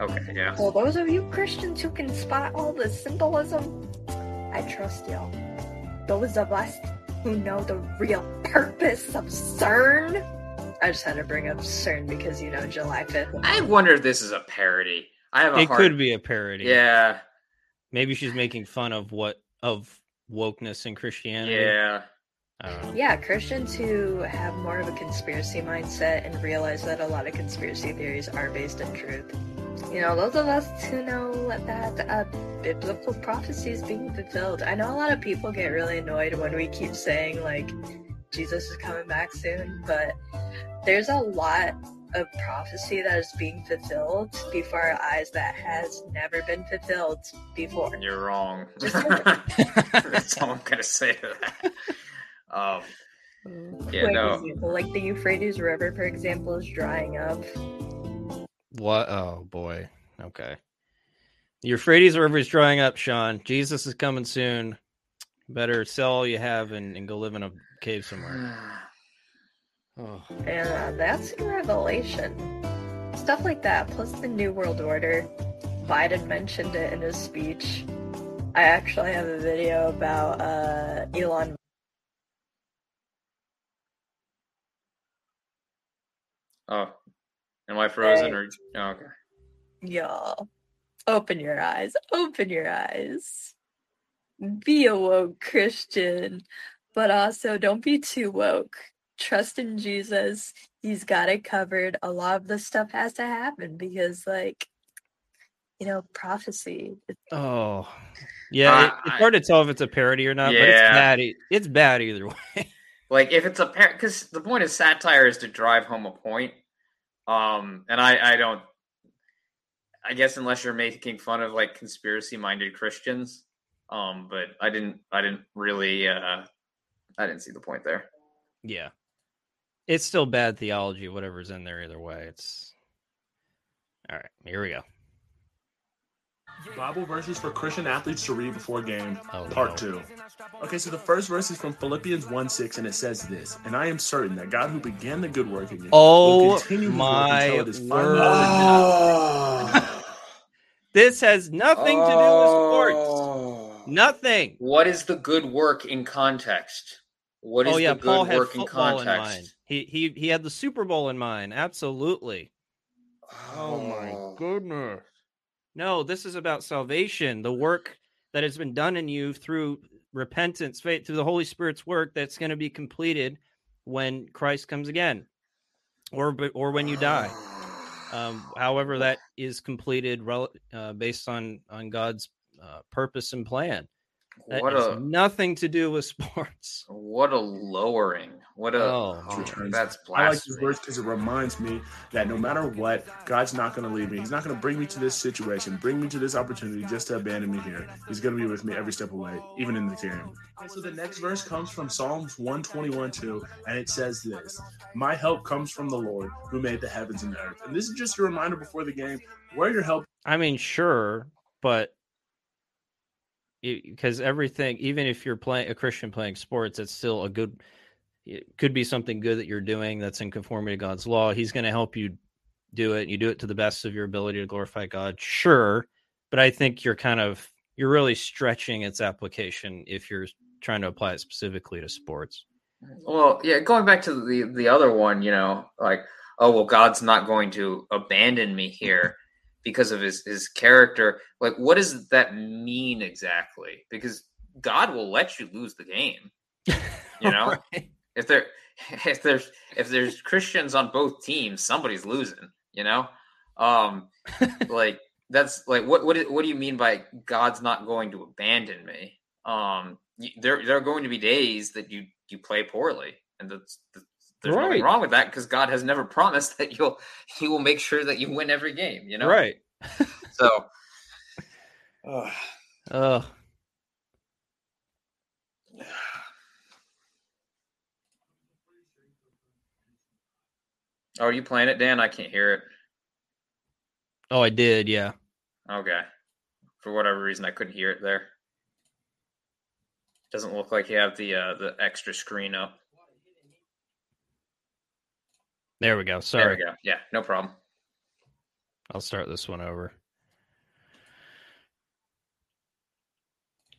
okay, yeah. Well, those of you Christians who can spot all the symbolism, I trust y'all. Those of us who know the real purpose of CERN. I just had to bring up CERN because you know July fifth. I wonder if this is a parody. I have. it hard... could be a parody. Yeah. Maybe she's making fun of what of wokeness and Christianity. Yeah. Yeah, Christians who have more of a conspiracy mindset and realize that a lot of conspiracy theories are based in truth. You know, those of us who know that uh, biblical prophecy is being fulfilled. I know a lot of people get really annoyed when we keep saying, like, Jesus is coming back soon, but there's a lot of prophecy that is being fulfilled before our eyes that has never been fulfilled before. You're wrong. That's all I'm gonna say to that. Um, yeah, no. Example, like the Euphrates River, for example, is drying up. What? Oh boy. Okay. The Euphrates River is drying up, Sean. Jesus is coming soon. Better sell all you have and, and go live in a cave somewhere. oh. And uh, that's in Revelation. Stuff like that, plus the New World Order. Biden mentioned it in his speech. I actually have a video about uh, Elon. Oh, am I frozen hey. or? Oh, okay. Y'all, open your eyes. Open your eyes. Be a woke Christian but also don't be too woke. Trust in Jesus. He's got it covered. A lot of the stuff has to happen because, like, you know, prophecy. Oh, yeah. Uh, it, it's hard to tell if it's a parody or not, yeah. but it's bad. It's bad either way. like, if it's a parody, because the point of satire is to drive home a point. Um, and I, I don't. I guess unless you're making fun of like conspiracy-minded Christians, um, but I didn't. I didn't really uh, I didn't see the point there. Yeah. It's still bad theology, whatever's in there either way. It's all right. Here we go. Bible verses for Christian athletes to read before game, oh, part no. two. Okay, so the first verse is from Philippians 1 6, and it says this And I am certain that God who began the good work in you oh, will continue my work until it is oh. This has nothing to do with sports. Oh. Nothing. What is the good work in context? What is oh, yeah, the Paul good working context? He he he had the Super Bowl in mind. Absolutely. Oh, oh my goodness. No, this is about salvation, the work that has been done in you through repentance, faith, through the Holy Spirit's work that's going to be completed when Christ comes again, or or when you die. Um, however, that is completed uh, based on on God's uh, purpose and plan. That what a nothing to do with sports. What a lowering. What a oh, oh that's blasphemy. I like this verse because it reminds me that no matter what, God's not going to leave me. He's not going to bring me to this situation, bring me to this opportunity just to abandon me here. He's going to be with me every step of the way, even in the game. Okay, so the next verse comes from Psalms 121 2, and it says this My help comes from the Lord who made the heavens and the earth. And this is just a reminder before the game where your help. I mean, sure, but because everything, even if you're playing a Christian playing sports, it's still a good. It could be something good that you're doing that's in conformity to God's law. He's going to help you do it. You do it to the best of your ability to glorify God, sure, but I think you're kind of you're really stretching its application if you're trying to apply it specifically to sports. Well, yeah, going back to the the other one, you know, like, oh well, God's not going to abandon me here. Because of his his character. Like, what does that mean exactly? Because God will let you lose the game. You know, Right. if there if there's if there's Christians on both teams, somebody's losing. You know, um, like that's like what what do- what do you mean by God's not going to abandon me? Um, there there are going to be days that you you play poorly, and that's, that's there's Right. nothing wrong with that because God has never promised that you'll He will make sure that you win every game. You know, Right. So, Oh, oh, are you playing it, Dan? I can't hear it. oh, I did. Yeah. Okay. For whatever reason, I couldn't hear it there. Doesn't look like you have the uh, the extra screen up. There we go. Sorry. There we go. Yeah, no problem. I'll start this one over.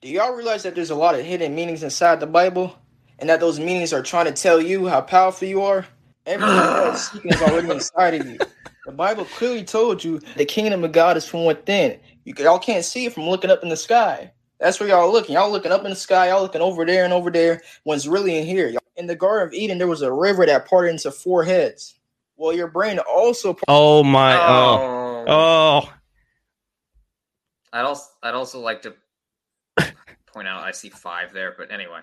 Do y'all realize that there's a lot of hidden meanings inside the Bible? And that those meanings are trying to tell you how powerful you are? Everything God is seeking is already inside of you. The Bible clearly told you the kingdom of God is from within. You y'all can't see it from looking up in the sky. That's where y'all looking. Y'all looking up in the sky, y'all looking over there and over there when it's really in here. Y'all- In the Garden of Eden, there was a river that parted into four heads. Well, your brain also Oh my. Oh. Oh, Oh. I'd also I'd also like to point out I see five there, but anyway.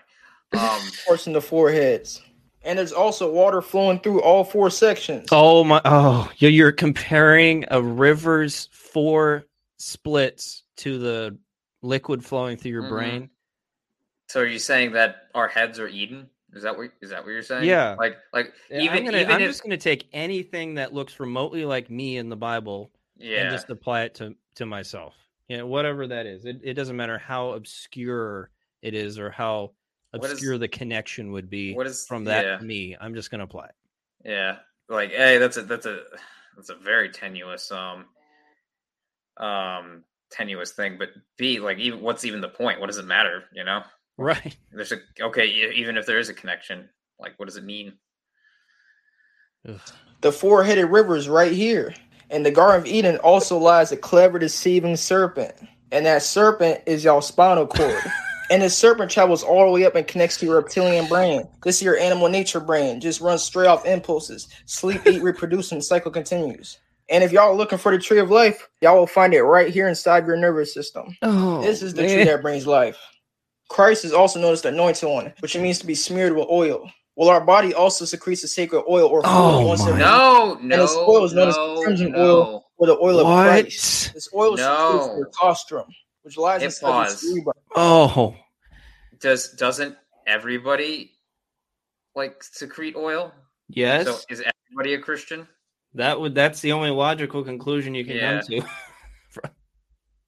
Um, parts into four heads. And there's also water flowing through all four sections. Oh my. Oh, you're, you're comparing a river's four splits to the liquid flowing through your Mhm. brain. so are you saying that our heads are Eden? Is that what is that what you're saying? Yeah. Like like Yeah, even I'm, gonna, even I'm if just going to take anything that looks remotely like me in the Bible yeah and just apply it to to myself. You know, whatever that is. It, it doesn't matter how obscure it is or how What is- obscure the connection would be what is from that yeah. to me. I'm just going to apply it. Yeah, like hey, that's a that's a that's a very tenuous um um tenuous thing. But B, like even what's even the point? What does it matter? You know, Right. there's a okay, even if there is a connection, like what does it mean? Ugh. The four headed river is right here. In the Garden of Eden also lies a clever, deceiving serpent. And that serpent is y'all spinal cord. and the serpent travels all the way up and connects to your reptilian brain. This is your animal nature brain. Just runs straight off impulses. Sleep, eat, reproduce, and the cycle continues. And if y'all are looking for the tree of life, y'all will find it right here inside your nervous system. Oh, This is the tree that brings life. Christ is also known as the anointed one, which means to be smeared with oil. Well, our body also secretes a sacred oil or fluid Oh once my- every No, And no, this oil is known as chrism no. oil. or the oil of Christ. This oil is No. secreted from your claustrum, which lies Hit inside your cerebrum. Oh, Does doesn't everybody like secrete oil? yes. So is everybody a Christian? That would that's the only logical conclusion you can Yeah. come to.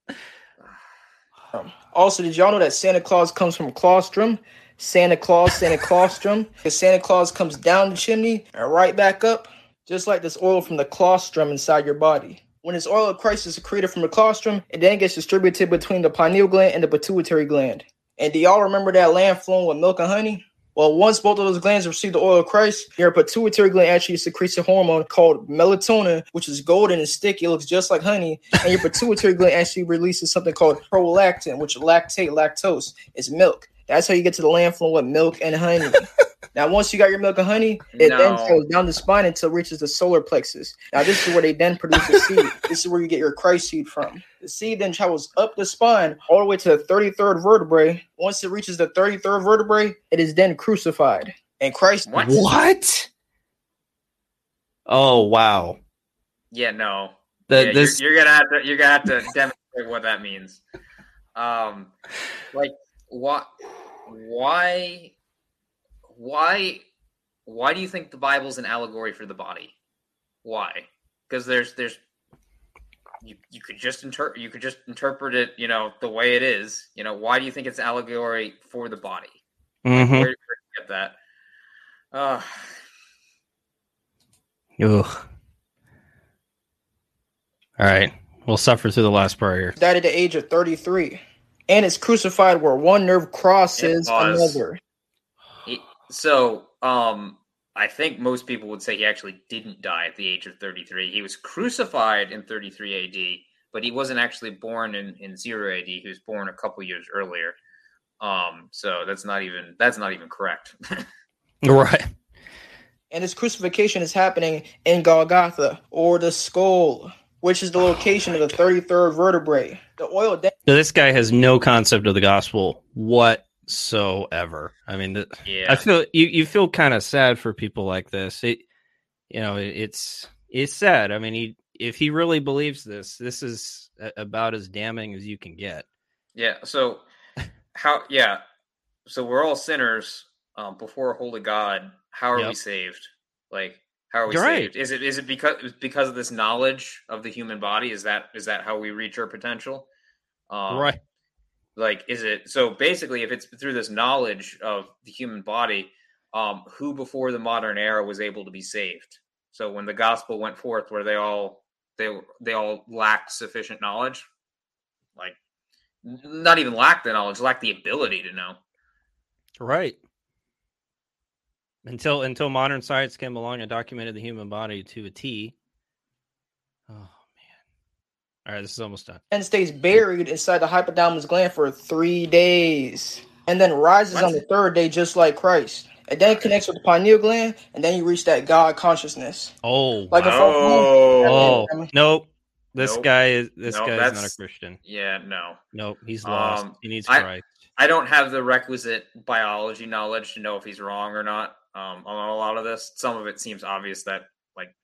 Um, Also, did y'all know that Santa Claus comes from claustrum? Santa Claus, Santa Claustrum. Because Santa Claus comes down the chimney and right back up, just like this oil from the claustrum inside your body. When this oil of Christ is secreted from the claustrum, it then gets distributed between the pineal gland and the pituitary gland. And do y'all remember that land flowing with milk and honey? Well, once both of those glands receive the oil of Christ, your pituitary gland actually secretes a hormone called melatonin, which is golden and sticky. It looks just like honey. And your pituitary gland actually releases something called prolactin, which lactate lactose is milk. That's how you get to the land flowing with milk and honey. now, once you got your milk of honey, it then No. goes down the spine until it reaches the solar plexus. Now, this is where they then produce the seed. This is where you get your Christ seed from. The seed then travels up the spine all the way to the 33rd vertebrae. Once it reaches the 33rd vertebrae, it is then crucified. And Christ What? What? Oh wow. Yeah, no. The, Yeah, this you're, you're gonna have to you're gonna have to demonstrate what that means. Um, like what? Why? Why? Why do you think the Bible's an allegory for the body? Why? Because there's there's you you could just interpret you could just interpret it you know the way it is you know why do you think it's allegory for the body Mhm. where, where do you get that uh Ugh. All right. We'll suffer through the last part here. died at the age of 33 and is crucified where one nerve crosses another. So um I think most people would say he actually didn't die at the age of 33. He was crucified in 33 AD, but he wasn't actually born in, in 0 AD. He was born a couple years earlier. Um, so that's not even that's not even correct. right. And his crucifixion is happening in Golgotha or the skull, which is the location of the 33rd vertebrae. The oil so this guy has no concept of the gospel whatsoever. I mean, yeah. I feel you, you feel kind of sad for people like this. It, you know, it, it's it's sad. I mean, he if he really believes this, this is about as damning as you can get. Yeah. So how? Yeah. So we're all sinners um, before a holy God. How are Yep. we saved? Like, how are we You're right. saved? Is it is it because because of this knowledge of the human body? Is that is that how we reach our potential? Um, right. Like is it so basically if it's through this knowledge of the human body um who before the modern era was able to be saved so when the gospel went forth where they all they they all lacked sufficient knowledge like not even lacked the knowledge lacked the ability to know Right. Until until modern science came along and documented the human body to a T. Oh. All right, this is almost done. and stays buried inside the hypothalamus gland for three days, and then rises on the third day, just like Christ. And then it connects with the pineal gland, and then you reach that God consciousness. Oh, Like a oh, phone- nope. This Nope. guy is this Nope, guy is not a Christian. yeah no Nope, he's lost. Um, he needs I- Christ. I don't have the requisite biology knowledge to know if he's wrong or not um, on a lot of this. Some of it seems obvious that, like,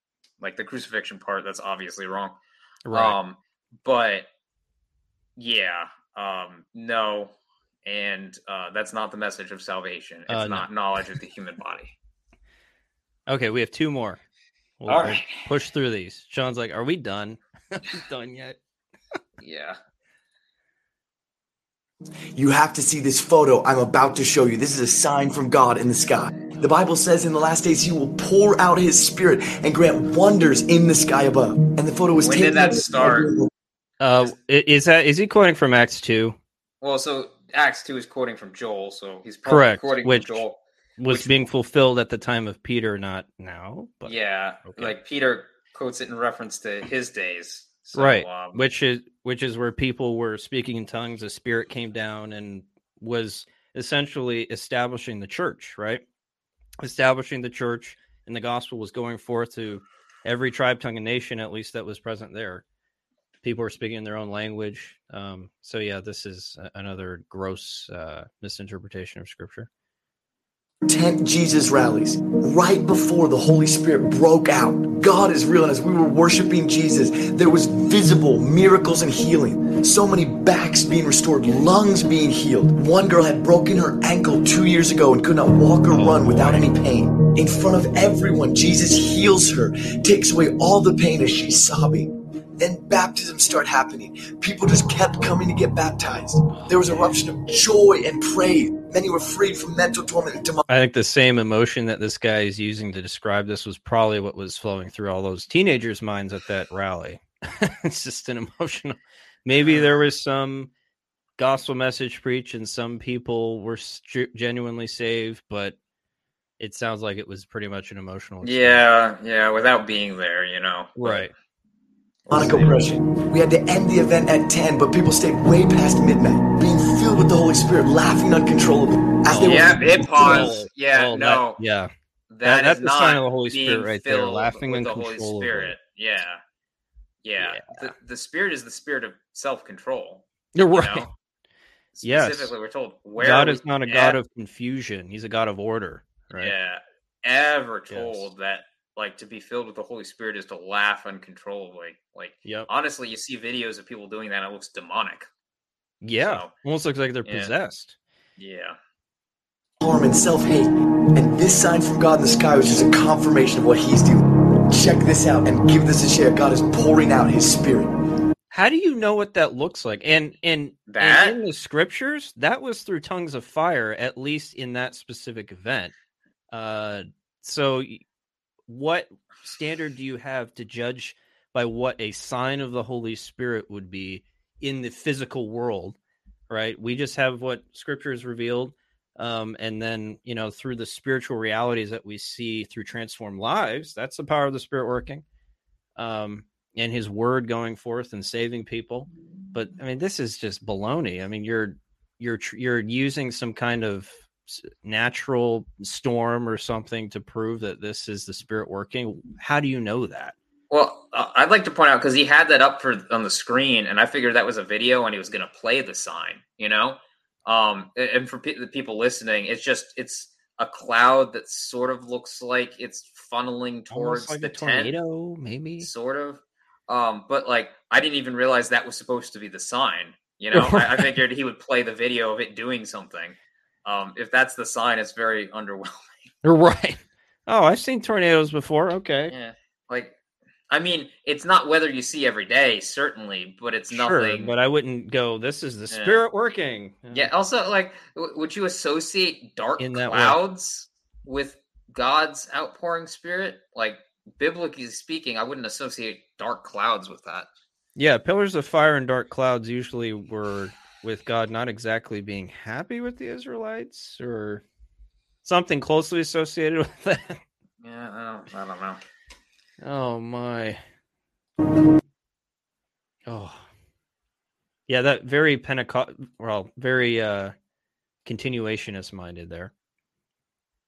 like the crucifixion part, that's obviously wrong. Right. Um, but yeah, um, no, and uh, that's not the message of salvation. It's Uh, no. not knowledge of the human body. Okay, we have two more. We'll, All we'll push through these. Sean's like, "Are we done? Done yet?" Yeah. You have to see this photo I'm about to show you. This is a sign from God in the sky. The Bible says in the last days he will pour out his spirit and grant wonders in the sky above. And the photo was When taken. did that at start? Uh, is that is he quoting from Acts two? Well, so Acts two is quoting from Joel, so he's probably Correct, quoting which from Joel. Was being fulfilled at the time of Peter, not now. But yeah, like Peter quotes it in reference to his days. So, right Um, which is which is where people were speaking in tongues the spirit came down and was essentially establishing the church right establishing the church and the gospel was going forth to every tribe tongue and nation at least that was present there people are speaking in their own language um, so yeah this is another gross uh, misinterpretation of scripture tent Jesus rallies right before the Holy Spirit broke out. God is real, and as we were worshiping Jesus, there was visible miracles and healing. So many backs being restored, lungs being healed. One girl had broken her ankle two years ago and could not walk or run without any pain. In front of everyone, Jesus heals her, takes away all the pain as she's sobbing. Then baptisms start happening. People just kept coming to get baptized. There was an eruption of joy and praise. Many were freed from mental torment and demonic. I think the same emotion that this guy is using to describe this was probably what was flowing through all those teenagers' minds at that rally. it's just an emotional. Maybe there was some gospel message preached, and some people were st- genuinely saved, but it sounds like it was pretty much an emotional. yeah, yeah, without being there, you know. Right. Demonic oppression. We had to end the event at 10, but people stayed way past midnight, being filled with the Holy Spirit, laughing uncontrollably. As they yeah, were it paused. Oh, yeah, Oh, that- no. yeah. That That- that's the sign of the Holy Spirit right there, laughing with the Holy uncontrollably. Spirit. Yeah. Yeah. The, the spirit is the spirit of self control. You're right. Yes. Specifically, we're told where God is not a e- God of confusion; He's a God of order. Right. Yeah. Ever told that like to be filled with the Holy Spirit is to laugh uncontrollably. Like Yep. honestly, you see videos of people doing that, and it looks demonic. Yeah. So, Almost looks like they're yeah. possessed. Yeah. harm and self-hate. And this sign from God in the sky was just a confirmation of what he's doing. Check this out and give this a share. God is pouring out his spirit. How do you know what that looks like? And and, That? and in the scriptures, that was through tongues of fire, at least in that specific event. Uh, so, y- what standard do you have to judge by what a sign of the Holy Spirit would be in the physical world? Right. We just have what scripture has revealed. Um, and then, you know, through the spiritual realities that we see through transformed lives, that's the power of the Spirit working. Um, and his word going forth and saving people. But I mean, this is just baloney. I mean, you're you're you're using some kind of natural storm or something to prove that this is the spirit working. How do you know that? Well, uh, I'd like to point out because he had that up for on the screen, and I figured that was a video, and he was going to play the sign. You know, um, and for pe- the people listening, it's just it's a cloud that sort of looks like it's funneling towards like the tornado, tent, maybe. sort of. Um, but like I didn't even realize that was supposed to be the sign. You know, I, I figured he would play the video of it doing something. Um, if that's the sign, it's very underwhelming. Right. Oh, I've seen tornadoes before. Okay. Yeah, like I mean, it's not weather you see every day, certainly, but it's Sure, nothing. but I wouldn't go. This is the Yeah. spirit working. Yeah. Also, like, w- would you associate dark In clouds with God's outpouring spirit? Like, biblically speaking, I wouldn't associate dark clouds with that. Yeah, pillars of fire and dark clouds usually were with God not exactly being happy with the Israelites or something closely associated with that. Yeah, I don't, I don't know. Oh my. Oh. Yeah, that very Pentecost well, very uh continuationist minded there.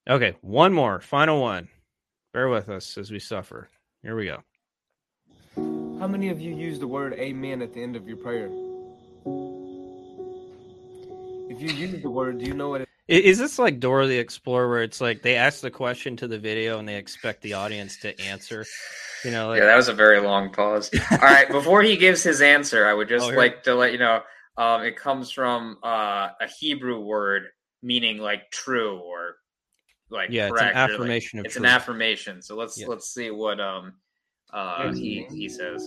Okay, one more, final one. Bear with us as we suffer. Here we go. How many of you use the word amen at the end of your prayer? If you use the word, do you know what it is? Is this like Dora the Explorer where it's like they ask the question to the video and they expect the audience to answer? You know, like, yeah, that was a very long pause. All right, before he gives his answer, I would just Oh, like to let you know um, it comes from uh, a Hebrew word meaning like true or like Yeah, it's an correct. or, like- affirmation of it's an affirmation. So let's Yeah. let's see what um uh, he he says.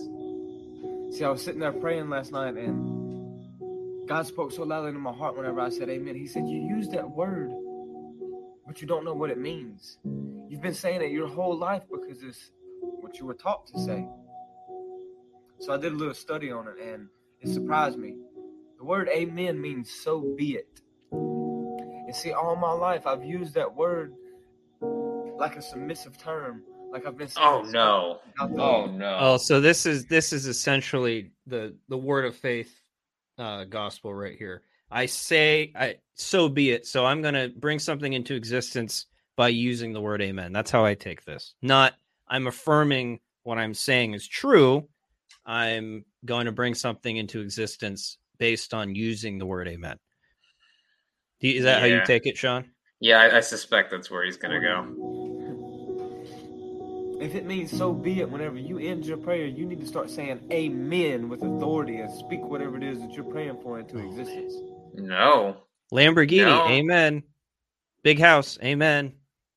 See, I was sitting there praying last night, and God spoke so loudly in my heart whenever I said amen. He said, You use that word, but you don't know what it means. You've been saying it your whole life because it's what you were taught to say. So I did a little study on it, and it surprised me. The word amen means so be it. And see, all my life, I've used that word like a submissive term. Like I've been saying, Oh no! Out there. Oh no! Oh, so this is this is essentially the the word of faith uh gospel right here. I say I so be it. So I'm going to bring something into existence by using the word amen. That's how I take this. Not I'm affirming what I'm saying is true. I'm going to bring something into existence based on using the word amen. Is that how you take it, Sean? Yeah, I, I suspect that's where he's gonna go. If it means so be it, whenever you end your prayer, you need to start saying amen with authority and speak whatever it is that you're praying for into existence. No. Lamborghini, No. amen. Big house, amen.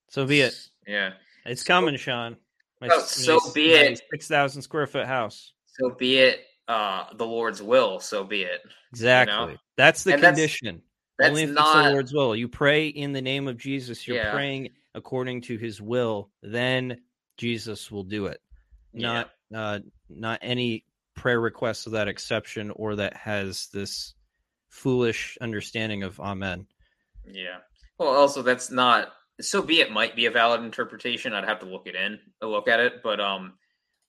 So be it. Yeah. It's coming, Sean. My, Oh, so be it. Six thousand square foot house. So be it. Uh, the Lord's will. So be it. Exactly. That's the And condition. that's Only if it's not- the Lord's will. You pray in the name of Jesus. You're Yeah. praying according to His will. Then Jesus will do it. Not uh, not any prayer request of that exception or that has this foolish understanding of Amen. Yeah. Well, also that's not. So be it. Might be a valid interpretation. I'd have to look it in, look at it, but um,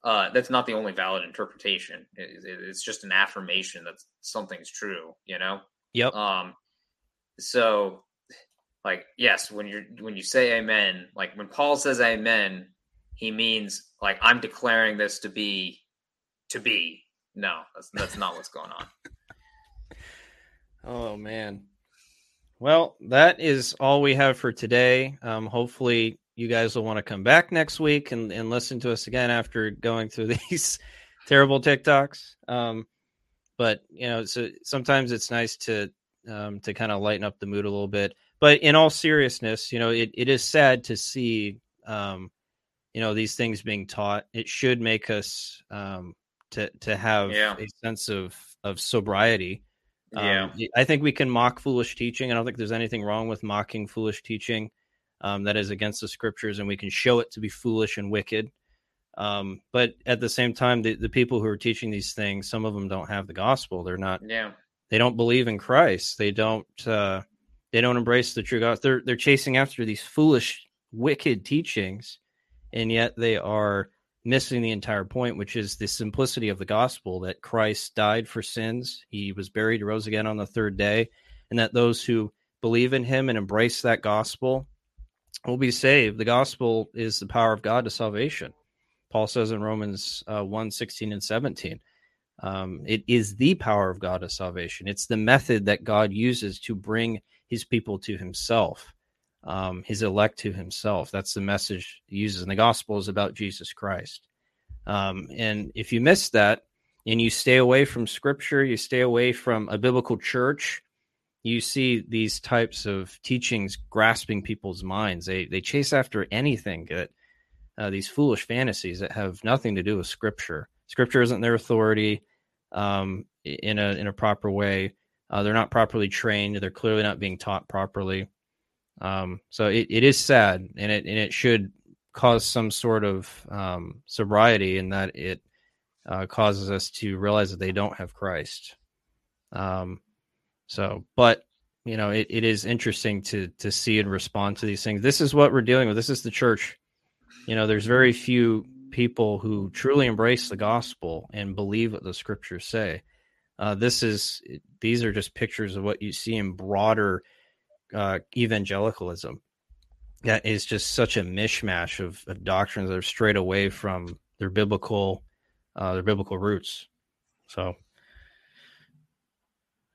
uh, that's not the only valid interpretation. It, it- it's just an affirmation that something's true. You know. Yep. Um. So, like, yes, when you're when you say Amen, like when Paul says Amen, he means like I'm declaring this to be to be. No, that's that's not what's going on. Oh man. Well, that is all we have for today. Um, hopefully, you guys will want to come back next week and, and listen to us again after going through these terrible TikToks. Um, but you know, so sometimes it's nice to um, to kind of lighten up the mood a little bit. But in all seriousness, you know, it, it is sad to see um, you know these things being taught. It should make us um, to to have Yeah. a sense of of sobriety. Yeah. Um, I think we can mock foolish teaching. I don't think there's anything wrong with mocking foolish teaching um, that is against the scriptures, and we can show it to be foolish and wicked. Um, but at the same time, the, the people who are teaching these things, some of them don't have the gospel. They're not. Yeah. They don't believe in Christ. They don't. Uh, They don't embrace the true God. They're they're chasing after these foolish, wicked teachings, and yet they are missing the entire point, which is the simplicity of the gospel that Christ died for sins, he was buried, rose again on the third day, and that those who believe in him and embrace that gospel will be saved. The gospel is the power of God to salvation. Paul says in Romans uh, 1 16 and 17. Um, it is the power of God to salvation. It's the method that God uses to bring his people to himself, um, his elect to himself. That's the message he uses. in the gospel is about Jesus Christ. Um, and if you miss that and you stay away from scripture, you stay away from a biblical church, you see these types of teachings grasping people's minds. They they chase after anything that uh, these foolish fantasies that have nothing to do with scripture. Scripture isn't their authority um, in a in a proper way. Uh, they're not properly trained. They're clearly not being taught properly. Um, so it, it is sad, and it and it should cause some sort of um, sobriety in that it uh, causes us to realize that they don't have Christ. Um, so, but you know, it, it is interesting to to see and respond to these things. This is what we're dealing with. This is the church. You know, there's very few people who truly embrace the gospel and believe what the scriptures say. Uh, this is these are just pictures of what you see in broader uh, evangelicalism. That is just such a mishmash of, of doctrines that are straight away from their biblical uh, their biblical roots. So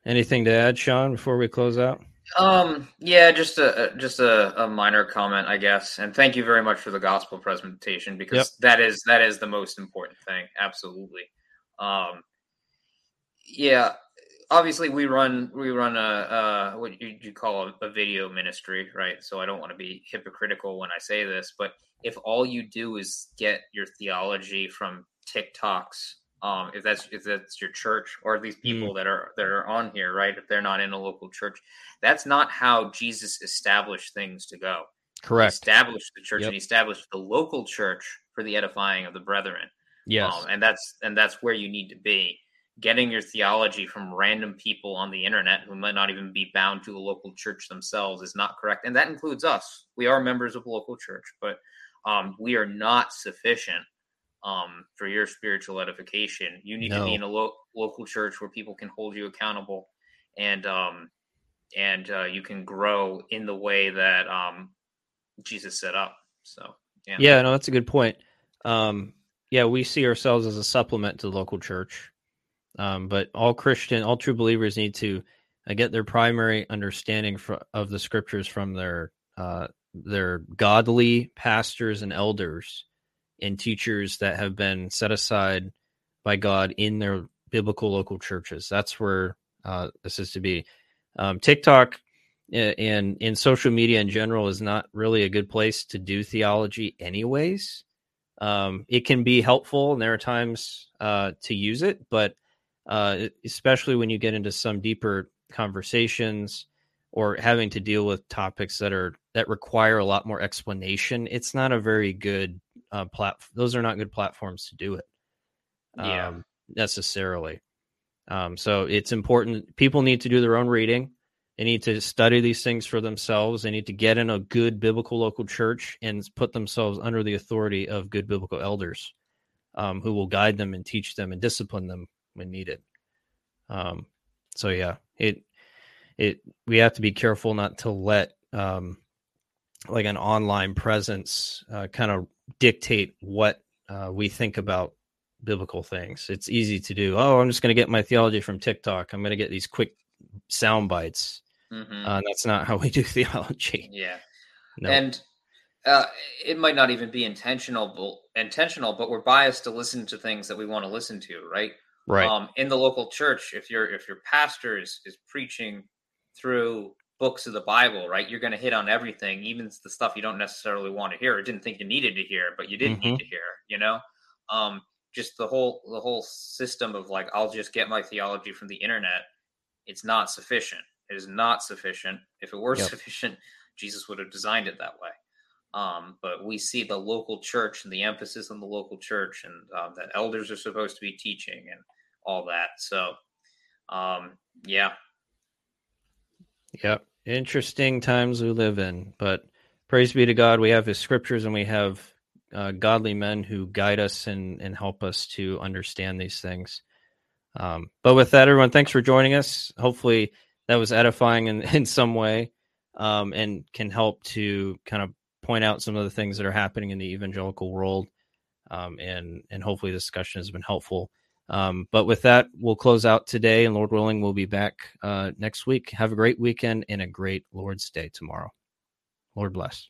Anything to add, Sean, before we close out? Um, yeah, just a just a, a minor comment, I guess. And thank you very much for the gospel presentation because yep. that is that is the most important thing. Absolutely. Um, yeah, obviously we run we run a, a what you, you call a, a video ministry, right? So I don't want to be hypocritical when I say this, but if all you do is get your theology from TikToks um, if that's if that's your church or these people mm. that are that are on here, right? If they're not in a local church, that's not how Jesus established things to go. Correct. He established the church yep. and he established the local church for the edifying of the brethren. Yes, um, and that's and that's where you need to be. Getting your theology from random people on the internet who might not even be bound to a local church themselves is not correct, and that includes us. We are members of a local church, but um, we are not sufficient um, for your spiritual edification. You need no. to be in a lo- local church where people can hold you accountable, and um, and uh, you can grow in the way that um, Jesus set up. So yeah, yeah, no, that's a good point. Um, yeah, we see ourselves as a supplement to the local church, um, but all Christian, all true believers need to uh, get their primary understanding for, of the scriptures from their uh, their godly pastors and elders and teachers that have been set aside by God in their biblical local churches. That's where uh, this is to be. Um, TikTok and in social media in general is not really a good place to do theology, anyways. Um, it can be helpful, and there are times uh, to use it, but uh, especially when you get into some deeper conversations or having to deal with topics that are that require a lot more explanation, it's not a very good uh, plat. Those are not good platforms to do it. Yeah. Um, necessarily. Um, so it's important. People need to do their own reading. They need to study these things for themselves. They need to get in a good biblical local church and put themselves under the authority of good biblical elders um, who will guide them and teach them and discipline them when needed. Um, so yeah, it it we have to be careful not to let um, like an online presence uh, kind of dictate what uh, we think about biblical things. It's easy to do. Oh, I'm just going to get my theology from TikTok. I'm going to get these quick sound bites. Mm-hmm. Uh, that's not how we do theology. Yeah, no. and uh, it might not even be intentional, but, intentional, but we're biased to listen to things that we want to listen to, right? Right. Um, in the local church, if your if your pastor is is preaching through books of the Bible, right? You're going to hit on everything, even the stuff you don't necessarily want to hear or didn't think you needed to hear, but you didn't mm-hmm. need to hear, you know? Um, just the whole the whole system of like I'll just get my theology from the internet. It's not sufficient. It is not sufficient. If it were yep. sufficient, Jesus would have designed it that way. Um, but we see the local church and the emphasis on the local church and um, that elders are supposed to be teaching and all that. So, um, yeah. Yep. Interesting times we live in, but praise be to God. We have His scriptures and we have uh, godly men who guide us and, and help us to understand these things. Um, but with that, everyone, thanks for joining us. Hopefully, that was edifying in, in some way um, and can help to kind of point out some of the things that are happening in the evangelical world. Um, and and hopefully, the discussion has been helpful. Um, but with that, we'll close out today, and Lord willing, we'll be back uh, next week. Have a great weekend and a great Lord's Day tomorrow. Lord bless.